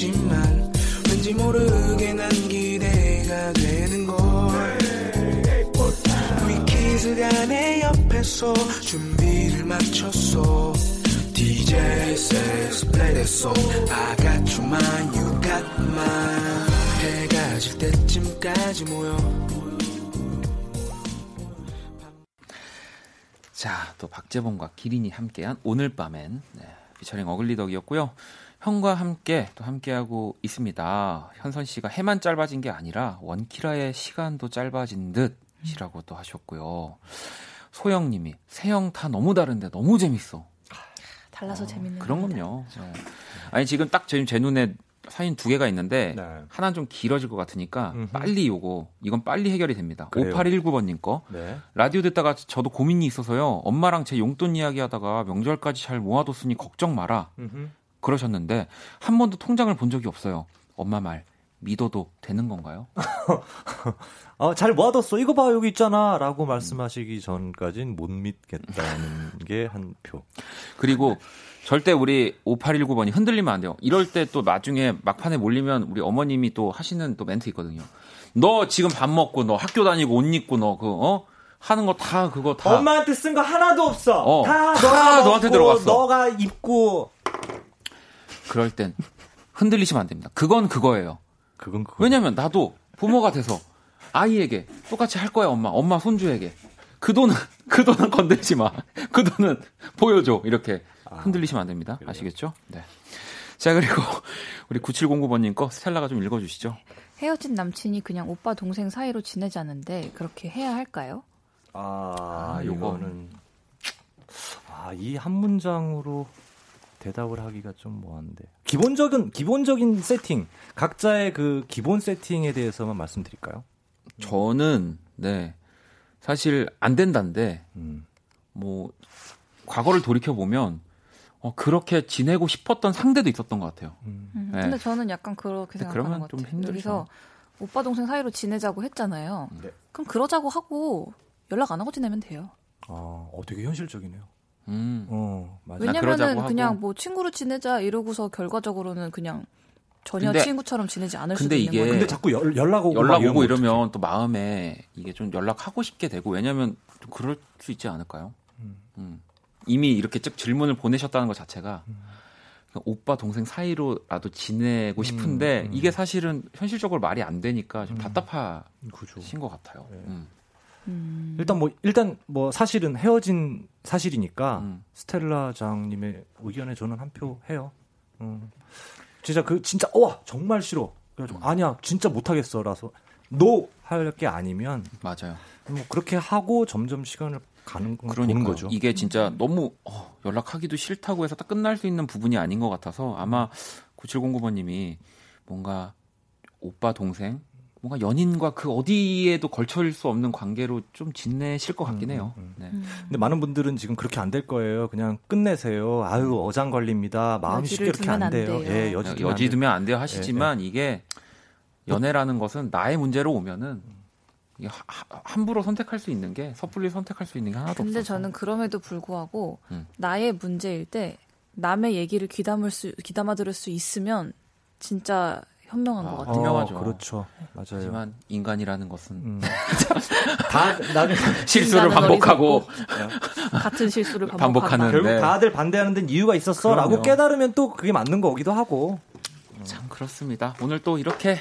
K: 없지만 왠지 모르게 난 기대가 되는 걸. 위키즈가 내 옆에서 준비를 마쳤어. DJ says play that song I got you mine you got mine. 해가 질 때쯤까지 모여.
A: 자, 또 박재범과 기린이 함께한 오늘 밤엔 네, 피처링 어글리덕이었고요. 형과 함께 또 함께하고 있습니다. 현선 씨가 해만 짧아진 게 아니라 원키라의 시간도 짧아진 듯이라고 또 하셨고요. 소영 님이 세영 다 너무 다른데 너무 재밌어.
H: 달라서 재밌는
A: 그런
H: 겁니다.
A: 건요. 네. 아니 지금 딱 지금 제 눈에 사연 두 개가 있는데
G: 네.
A: 하나는 좀 길어질 것 같으니까
G: 음흠.
A: 빨리 요거 이건 빨리 해결이 됩니다.
G: 그래요.
A: 5819번님 거.
G: 네.
A: 라디오 듣다가 저도 고민이 있어서요. 엄마랑 제 용돈 이야기하다가 명절까지 잘 모아뒀으니 걱정 마라.
G: 음흠.
A: 그러셨는데 한 번도 통장을 본 적이 없어요. 엄마 말 믿어도 되는 건가요?
G: 어, 잘 모아뒀어. 이거 봐, 여기 있잖아. 라고 말씀하시기 전까진 못 믿겠다는 게 한 표.
A: 그리고 절대 우리 5819번이 흔들리면 안 돼요. 이럴 때 또 나중에 막판에 몰리면 우리 어머님이 또 하시는 또 멘트 있거든요. 너 지금 밥 먹고 너 학교 다니고 옷 입고 너 그 어? 하는 거 다 그거 다
G: 엄마한테 쓴 거 하나도 없어.
A: 어,
G: 다,
A: 다 너한테 들어갔어.
G: 너가 입고.
A: 그럴 땐 흔들리시면 안 됩니다. 그건 그거예요.
G: 그건 그거.
A: 왜냐면 나도 부모가 돼서 아이에게 똑같이 할 거야, 엄마. 엄마 손주에게. 그 돈은, 그 돈은 건들지 마. 그 돈은 보여줘. 이렇게 흔들리시면 안 됩니다. 아시겠죠? 네. 자, 그리고 우리 9709번님 거 스텔라가 좀 읽어주시죠.
H: 헤어진 남친이 그냥 오빠 동생 사이로 지내자는데 그렇게 해야 할까요?
G: 아,
A: 아, 요거.
G: 이거는. 아, 이 한 문장으로 대답을 하기가 좀 뭐한데. 기본적인, 기본적인 세팅. 각자의 그 기본 세팅에 대해서만 말씀드릴까요?
A: 저는, 네. 사실 안 된다는데,
G: 음.
A: 뭐, 과거를 돌이켜 보면, 어, 그렇게 지내고 싶었던 상대도 있었던 것 같아요.
H: 음,
A: 네.
H: 근데 저는 약간 그렇게
A: 근데
H: 생각하는
A: 그러면 것좀
H: 같아요.
A: 힘들죠.
H: 여기서 오빠 동생 사이로 지내자고 했잖아요.
G: 네.
H: 그럼 그러자고 하고 연락 안 하고 지내면 돼요.
G: 아, 어, 되게 현실적이네요.
A: 음.
G: 어, 맞아.
H: 왜냐면은 그냥 뭐 친구로 지내자 이러고서 결과적으로는 그냥 전혀
A: 근데-
H: 친구처럼 지내지 않을 수도 있는
A: 이게
H: 거예요.
G: 근데 자꾸 연, 연락 오고
A: 연락
G: 막
A: 오고
G: 이러면
A: 이러면 또 마음에 이게 좀 연락하고 싶게 되고 왜냐면 좀 그럴 수 있지 않을까요? 음. 이미 이렇게 쭉 질문을 보내셨다는 것 자체가 그러니까 오빠 동생 사이로라도 지내고 싶은데
G: 음.
A: 이게 사실은 현실적으로 말이 안 되니까 좀 답답하신
G: 그죠.
A: 것 같아요. 음.
H: 음.
G: 일단 뭐 일단 뭐 사실은 헤어진 사실이니까
A: 음.
G: 스텔라 장님의 의견에 저는 한 표 해요. 음. 진짜 그 진짜 와 정말 싫어. 그래가지고 아니야 진짜 못하겠어라서 노 할 게 아니면
A: 맞아요.
G: 뭐 그렇게 하고 점점 시간을 가는 보는 거죠.
A: 이게 진짜 너무 어, 연락하기도 싫다고 해서 딱 끝날 수 있는 부분이 아닌 것 같아서 아마 9709번님이 뭔가 오빠 동생 뭔가 연인과 그 어디에도 걸쳐일 수 없는 관계로 좀 지내실 것 같긴 해요. 네.
G: 근데 많은 분들은 지금 그렇게 안 될 거예요. 그냥 끝내세요. 아유 어장 걸립니다. 마음이 쉽게 그렇게 안
H: 안
G: 돼요.
H: 돼요.
G: 예, 여지,
A: 여지 두면 안 돼요 하시지만 이게 연애라는 것은 나의 문제로 오면은 하- 하- 함부로 선택할 수 있는 게 섣불리 선택할 수 있는 게 하나도
H: 근데
A: 없어서.
H: 저는 그럼에도 불구하고
A: 음.
H: 나의 문제일 때 남의 얘기를 귀담을 수 귀담아 들을 수 있으면 진짜 현명한 것 같아요.
A: 현명하죠.
G: 그렇죠. 맞아요.
A: 하지만 인간이라는 것은
G: 음. 다 나는
A: 실수를 반복하고
H: 같은 실수를
A: 반복하는.
G: 결국
A: 네.
G: 다들 반대하는 데는 이유가 있었어라고. 깨달으면 또 그게 맞는 거기도 하고.
A: 참 그렇습니다. 오늘 또 이렇게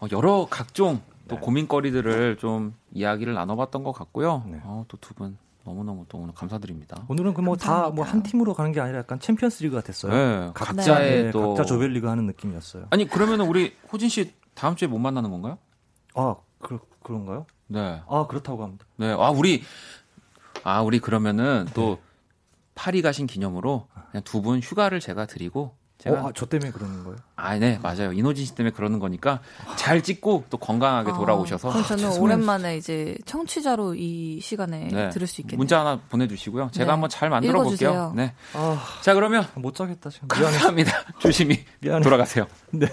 A: 어, 여러 각종 또
G: 네.
A: 고민거리들을 좀 이야기를 나눠봤던 것 같고요.
G: 네.
A: 어, 또 두 분 너무너무 또 오늘 감사드립니다.
G: 오늘은 그 뭐 다 뭐 한 팀으로 가는 게 아니라 약간 챔피언스 리그가 됐어요.
A: 네,
G: 각-
A: 각자의
G: 네,
A: 또
G: 각자 조별리그 하는 느낌이었어요.
A: 아니 그러면 우리 호진 씨 다음 주에 못 만나는 건가요?
G: 아 그, 그런가요?
A: 네.
G: 아 그렇다고 합니다.
A: 네. 아 우리 아 우리 그러면은 또 파리 가신 기념으로 그냥 두 분 휴가를 제가 드리고 제가
G: 어, 아, 저 때문에 그러는 거예요?
A: 아, 네, 맞아요. 이노진 씨 때문에 그러는 거니까 잘 찍고 또 건강하게 돌아오셔서
H: 아, 저는
A: 죄송해요.
H: 오랜만에 이제 청취자로 이 시간에
A: 네.
H: 들을 수 있겠네요.
A: 문자 하나 보내주시고요. 제가
H: 네.
A: 한번 잘 만들어 볼게요.
H: 읽어주세요.
A: 네.
G: 아,
A: 자, 그러면
G: 못 자겠다 지금. 미안해.
A: 감사합니다. 조심히
G: 미안해.
A: 돌아가세요.
G: 네.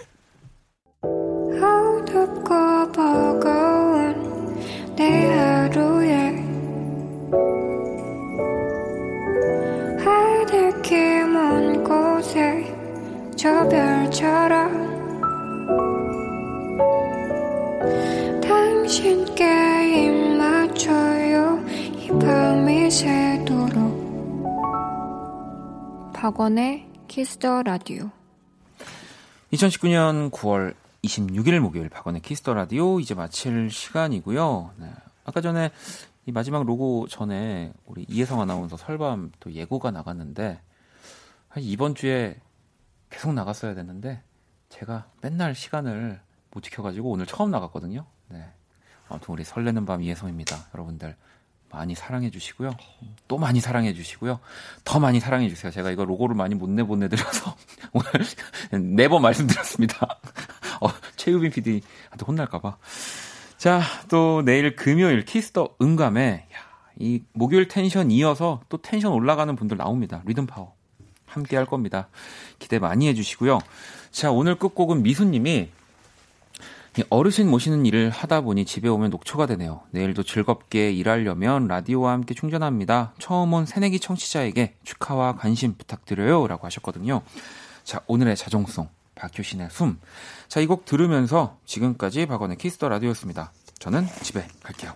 E: 저 별처럼 당신께 입 맞춰요 이 밤이 새도록 박원의 키스 더 라디오
A: 2019년 9월 26일 목요일 박원의 키스 더 라디오 이제 마칠 시간이고요. 네. 아까 전에 이 마지막 로고 전에 우리 이혜성 아나운서 설밤 또 예고가 나갔는데 한 이번 주에 계속 나갔어야 됐는데 제가 맨날 시간을 못 지켜가지고 오늘 처음 나갔거든요. 네. 아무튼 우리 설레는 밤 이혜성입니다. 여러분들 많이 사랑해 주시고요. 또 많이 사랑해 주시고요. 더 많이 사랑해 주세요. 제가 이거 로고를 많이 못 내보내드려서 오늘 네 번 말씀드렸습니다. 어, 최유빈 PD한테 혼날까봐. 자, 또 내일 금요일 키스 더 응감에 야, 이 목요일 텐션 이어서 또 텐션 올라가는 분들 나옵니다. 리듬 파워 함께 할 겁니다. 기대 많이 해주시고요. 자, 오늘 끝곡은 미수님이 이 어르신 모시는 일을 하다 보니 집에 오면 녹초가 되네요. 내일도 즐겁게 일하려면 라디오와 함께 충전합니다. 처음 온 새내기 청취자에게 축하와 관심 부탁드려요. 라고 하셨거든요. 자, 오늘의 자정송, 박효신의 숨. 자, 이 곡 들으면서 지금까지 박원의 키스 더 라디오였습니다. 저는 집에 갈게요.